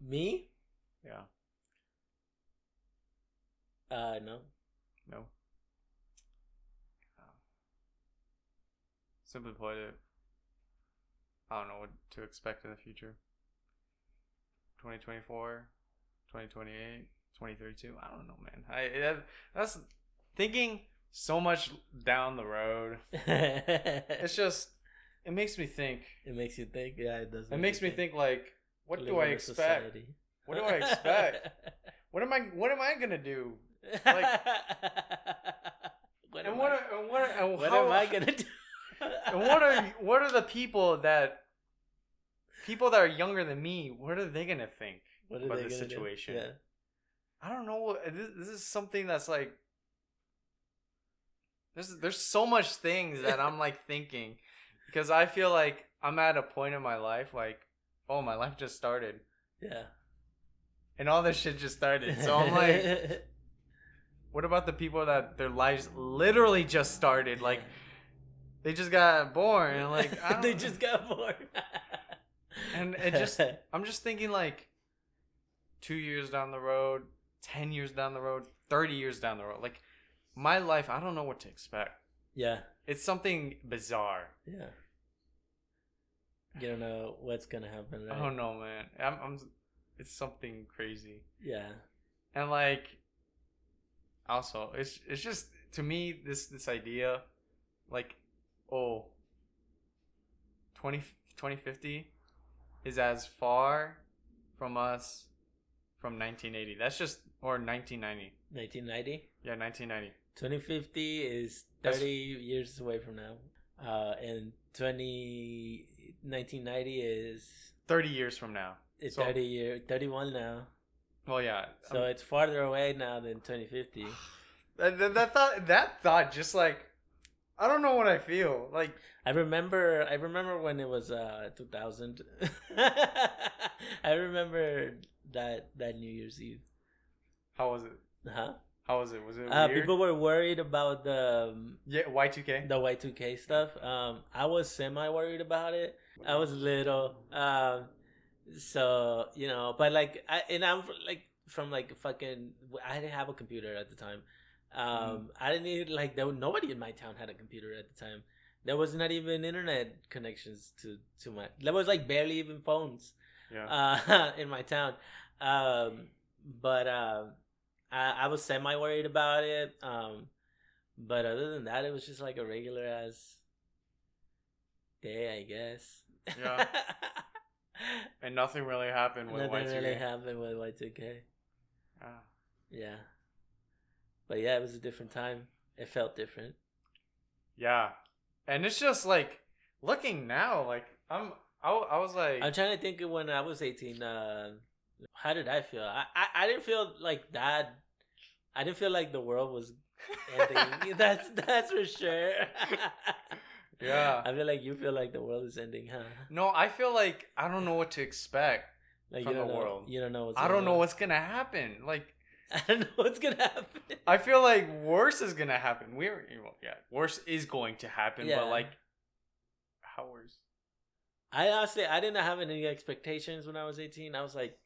Me? Yeah. Uh, no. No. Um, Simply put it, I don't know what to expect in the future. 2024, 2028, 2032. I don't know, man. I that, that's thinking so much down the road. It's just it makes me think. It makes you think. Yeah, it does. It makes me think like, what do I expect? What do I expect? What am I what am I gonna do? Like- what and am what I, are, and what, are- and what how, am I gonna do? and what are what are the people that people that are younger than me? What are they gonna think What about this situation? Yeah. I don't know. Uh, this, this is something that's like there's there's so much things that I'm like thinking because I feel like I'm at a point in my life like oh my life just started Yeah. and all this shit just started. So I'm like, what about the people that their lives literally just started? Like they just got born and like they just got born. And it just I'm just thinking like two years down the road, ten years down the road, thirty years down the road. Like my life, I don't know what to expect. yeah, It's something bizarre. yeah. You don't know what's gonna happen. Right? I don't know, man. I'm, I'm it's something crazy. Yeah, And like also, it's it's just to me this this idea like oh 20 2050 is as far from us from 1980. That's just or 1990. 1990. Yeah, 1990. 2050 is That's- 30 years away from now. Uh, and 20 1990 is 30 years from now. it's So- 30 year 31 now. Well, yeah. So um, it's farther away now than 2050. that, that, that thought that thought just like I don't know what I feel. Like I remember I remember when it was uh 2000. I remember that that New Year's Eve. how was it? Huh? How was it? Was it Uh, people were worried about the um, yeah, Y2K. the Y2K stuff. Um, I was semi worried about it. I was little. Um, so you know, but like, I and I'm like from like fucking. I didn't have a computer at the time. Um, I didn't need like there was nobody in my town had a computer at the time. There was not even internet connections to to my. There was like barely even phones Yeah. uh, in my town. Um, but um, I, I was semi worried about it. Um, but other than that, it was just like a regular as day, I guess. Yeah. and nothing really happened with Nothing Y2K. really happened with Y2K. Ah. Yeah. But yeah, it was a different time. It felt different. Yeah. And it's just like looking now, like I'm I, I was like I'm trying to think of when I was 18. Uh, how did I feel? I, I, I didn't feel like that. I didn't feel like the world was ending. that's that's for sure. Yeah. I feel like you feel like the world is ending, huh? No, I feel like I don't know what to expect. Like From you don't the know, world. You don't know what's. I don't know what's gonna happen. Like I don't know what's gonna happen. I feel like worse is gonna happen. We're well, yeah, worse is going to happen, Yeah. but like how worse? I honestly I didn't have any expectations when I was 18. I was like,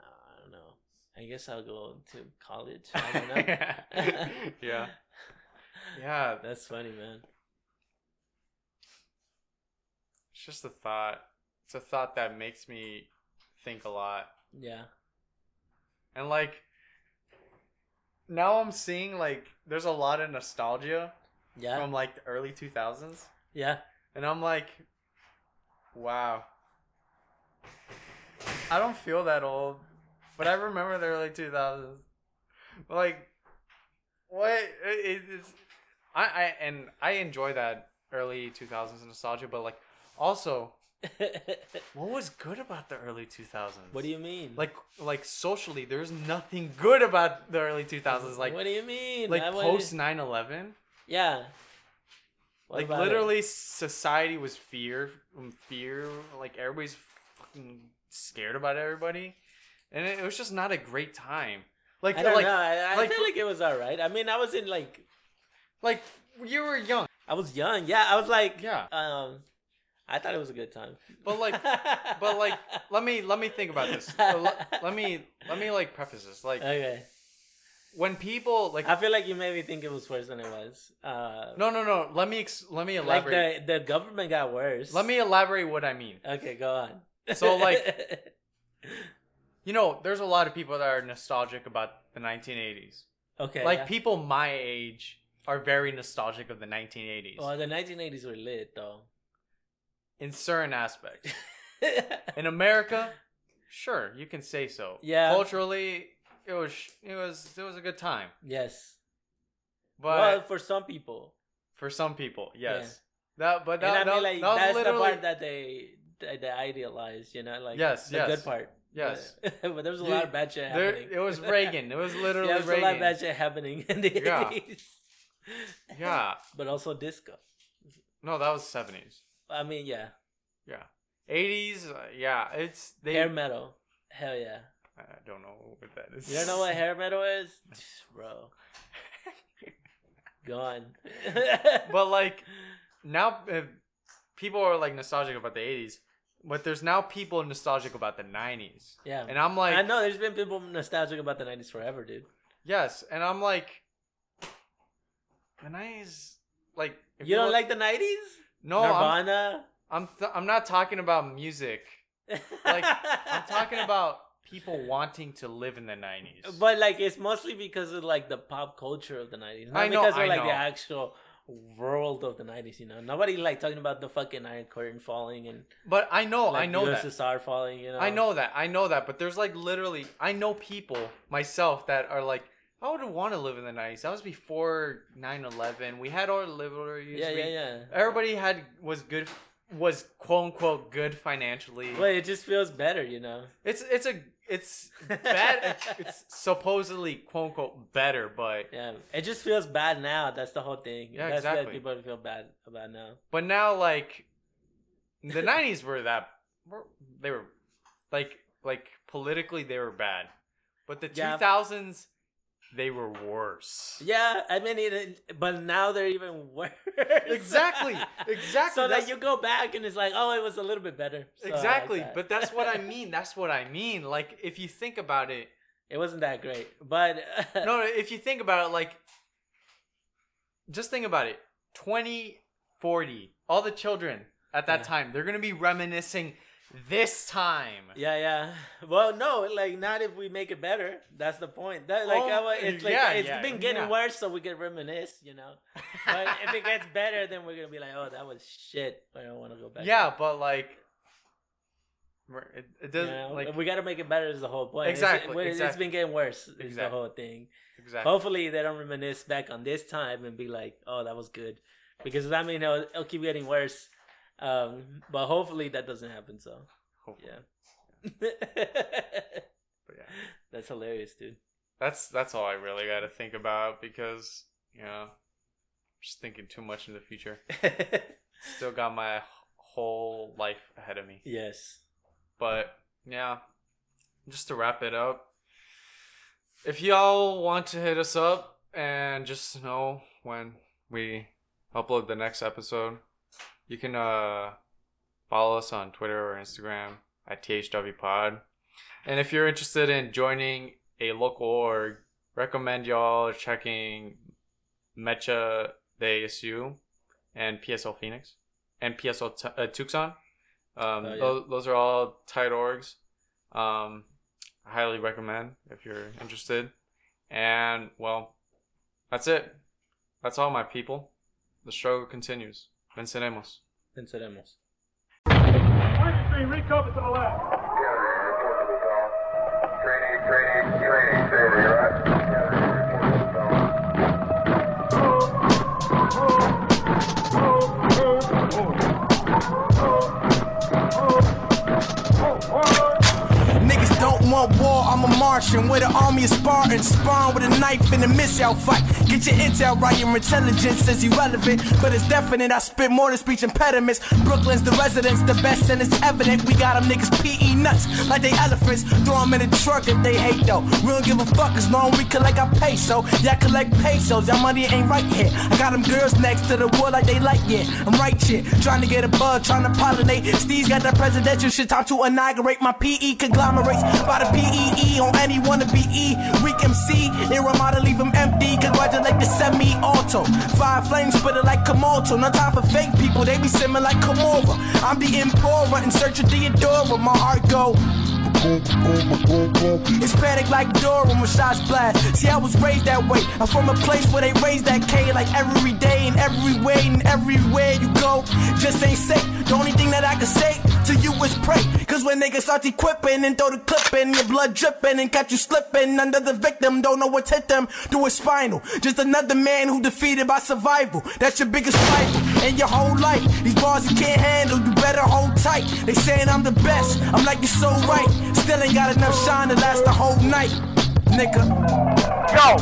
ah, I don't know. I guess I'll go to college. I don't know. yeah. Yeah, That's funny, man. it's just a thought. It's a thought that makes me think a lot. Yeah. And like now I'm seeing like there's a lot of nostalgia Yeah. from like the early 2000s yeah. and I'm like wow. I don't feel that old, but I remember the early 2000s. Like what it, it's I I and I enjoy that early 2000s nostalgia, but like also what was good about the early 2000s? what do you mean? like like socially there's nothing good about the early 2000s like what do you mean? like I wanted- post 9-11 Yeah. What like about it? literally society was fear um, fear like everybody's fucking scared about everybody and it, it was just not a great time like I don't like know. I, I like feel like it was all right. I mean, I was in like like you were young I was young. Yeah, I was like Yeah. Um, I thought it was a good time. But, like- but like let me let me think about this let, let me let me like preface this like okay. when people like I feel like you made me think it was worse than it was. Uh, no no no let me ex- let me like elaborate the the government got worse. let me elaborate what i mean Okay, go on. So, like, you know there's a lot of people that are nostalgic about the 1980s okay, like yeah. people my age are very nostalgic of the 1980s Well, the 1980s were lit though. In certain aspects in america sure you can say so Yeah. culturally it was it was it was a good time yes. but well, for some people, for some people yes Yeah. that but that, and I mean, like that was that's the part that they that they idealize. You know, like Yes, the yes. good part. yes but there's a You- lot of bad shit there, happening. it was reagan it was literally yeah, there's reagan a lot of bad shit happening in the Yeah. 80s. yeah but also disco. no that was 70s I mean, yeah, Yeah. 80s, uh, yeah, it's they hair metal. Hell yeah. I don't know what that is. You don't know what hair metal is, bro? Gone. But like now uh, people are like nostalgic about the 80s, but there's now people nostalgic about the 90s. yeah, And I'm like, I know there's been people nostalgic about the '90s forever, dude. yes, and I'm like the 90s like if You don't look- like the '90s? No, I'm Nirvana. I'm th- I'm not talking about music. Like, I'm talking about people wanting to live in the 90s. But like, it's mostly because of like the pop culture of the '90s, not I know, because of I like know. the actual world of the '90s. You know, nobody like talking about the fucking Iron Curtain falling and but I know, like, I know that. USSR falling. You know, I know that. I know that. But there's like literally, I know people myself that are like, I would want to live in the 90s. That was before 9 11. We had our liberties. Yeah, we, yeah, yeah. Everybody had, was good, was quote unquote good financially. But it just feels better, you know. It's, it's a, it's bad. it's supposedly quote unquote better, but, Yeah, it just feels bad now. That's the whole thing. Yeah, That's what exactly. people feel bad about now. but now like the 90s were that, were, they were like, like politically they were bad. But the Yeah. 2000s, they were worse. Yeah, I mean, it, but now they're even worse. Exactly, exactly. so That's- you go back and it's like, oh, it was a little bit better. So I like exactly, that. but that's what I mean. That's what I mean. Like, if you think about it, it wasn't that great. But no, if you think about it, like, just think about it 2040, all the children at that Yeah. time, they're to be reminiscing this time. yeah, yeah. Well, no, like not if we make it better. That's the point. That like Oh, I it's like yeah, it's yeah, been getting yeah. worse, so we can reminisce, you know. But if it gets better, then we're gonna be like, oh, that was shit. I don't want to go back. yeah, there. but like, it, it doesn't, know? like, we got to make it better. Is the whole point. It's- Exactly, It's, it's exactly. been getting worse. Is the whole thing. exactly. Hopefully, they don't reminisce back on this time and be like, "Oh, that was good," because I mean, it'll, it'll keep getting worse. Um, but hopefully, that doesn't happen. So, Hopefully. yeah. But yeah. That's hilarious, dude. That's that's all I really got to think about because you know, just thinking too much in the future. Still got my whole life ahead of me. yes. But yeah, just to wrap it up, if y'all want to hit us up and just know when we upload the next episode, you can uh follow us on Twitter or Instagram at THW Pod. And if you're interested in joining a local org, recommend y'all checking MEChA de ASU and PSL Phoenix and PSL t- uh, Tucson. Um, Oh, yeah. those, those are all tight orgs. Um, I highly recommend if you're interested. And well, that's it. That's all, my people. The struggle continues. Venceremos. Venceremos. Oh, oh. Niggas don't want war, I'm a Martian with an army of Spartans. Spawn with a knife in a missile fight. Get your intel right, your intelligence is irrelevant. But it's definite, I spit more than speech impediments. Brooklyn's the residence, the best, and it's evident. We got them niggas PE nuts like they elephants. Throw them in the truck if they hate though. We don't give a fuck as long we collect our peso. Yeah, collect pesos, y'all money ain't right here. I got them girls next to the wood like they like it. I'm right shit, trying to get a bug, trying to pollinate. Steez got that presidential shit, time to inaugurate my PE conglomerates. By the PEE on any wanna be E. Weak MC, Irama to leave him empty. Congratulate the semi auto. Five flames spitter like Komodo. No time for fake people, they be simming like Komora. I'm the Emperor in search of Theodora. My heart go. It's panic like Dora when my shots blast. See, I was raised that way. I'm from a place where they raise that K like every day and every way and everywhere you go. Just ain't safe. The only thing that I can say to you is pray. Cause when niggas start equipping and throw the clip in, your blood dripping and catch you slipping under the victim, don't know what's hit them through a spinal. Just another man who defeated by survival. That's your biggest rival in your whole life. These bars you can't handle, you better hold tight. They saying I'm the best, I'm like you're so right. Still ain't got enough shine to last the whole night, nigga. Yo,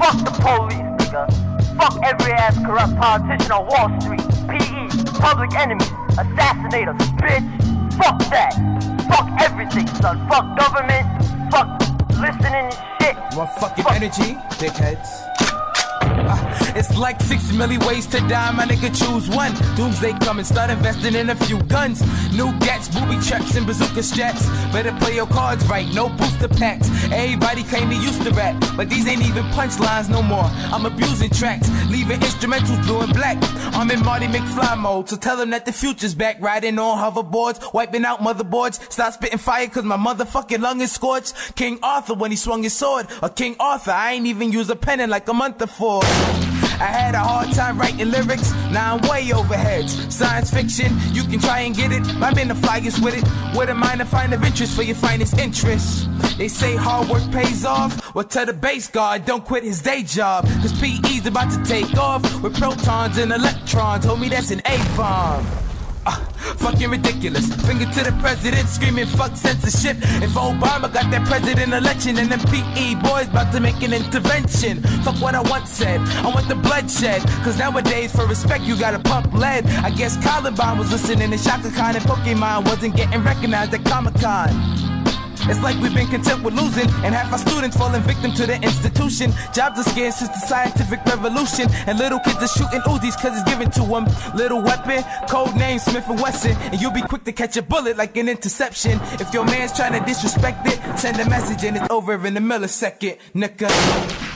fuck the police, nigga. Fuck every ass corrupt politician on Wall Street. PE, public enemy, assassinators, bitch. Fuck that. Fuck everything, son. Fuck government. Fuck listening to shit. You Want fucking energy, dickheads. It's like six million ways to die, my nigga choose one. Doomsday coming, start investing in a few guns. New gats, booby traps, and bazooka straps. Better play your cards right, no booster packs. Everybody claim they used to rap, but these ain't even punchlines no more. I'm abusing tracks, leaving instrumentals blue and black. I'm in Marty McFly mode, so tell them that the future's back. Riding on hoverboards, wiping out motherboards. Stop spitting fire cause my motherfucking lung is scorched. King Arthur when he swung his sword, or King Arthur, I ain't even use a pen in like a month before. I had a hard time writing lyrics, now I'm way over heads. Science fiction, you can try and get it. I'm in the with it. With a minor find of interest for your finest interests. They say hard work pays off. Well, tell the base guard, don't quit his day job. Cause PE's about to take off with protons and electrons. Homie, that's an A bomb. Uh, fucking ridiculous. Finger to the president, screaming fuck censorship. If Obama got that president election, and them PE boys about to make an intervention. Fuck what I once said. I want the bloodshed. Cause nowadays, for respect, you gotta pump lead. I guess Columbine was listening to Chaka Khan and Pokemon wasn't getting recognized at Comic Con. It's like we've been content with losing, and half our students falling victim to the institution. Jobs are scarce since the scientific revolution, and little kids are shooting Uzis cause it's given to them. Little weapon, code name Smith and Wesson, and you'll be quick to catch a bullet like an interception. If your man's trying to disrespect it, send a message and it's over in a millisecond, nigga.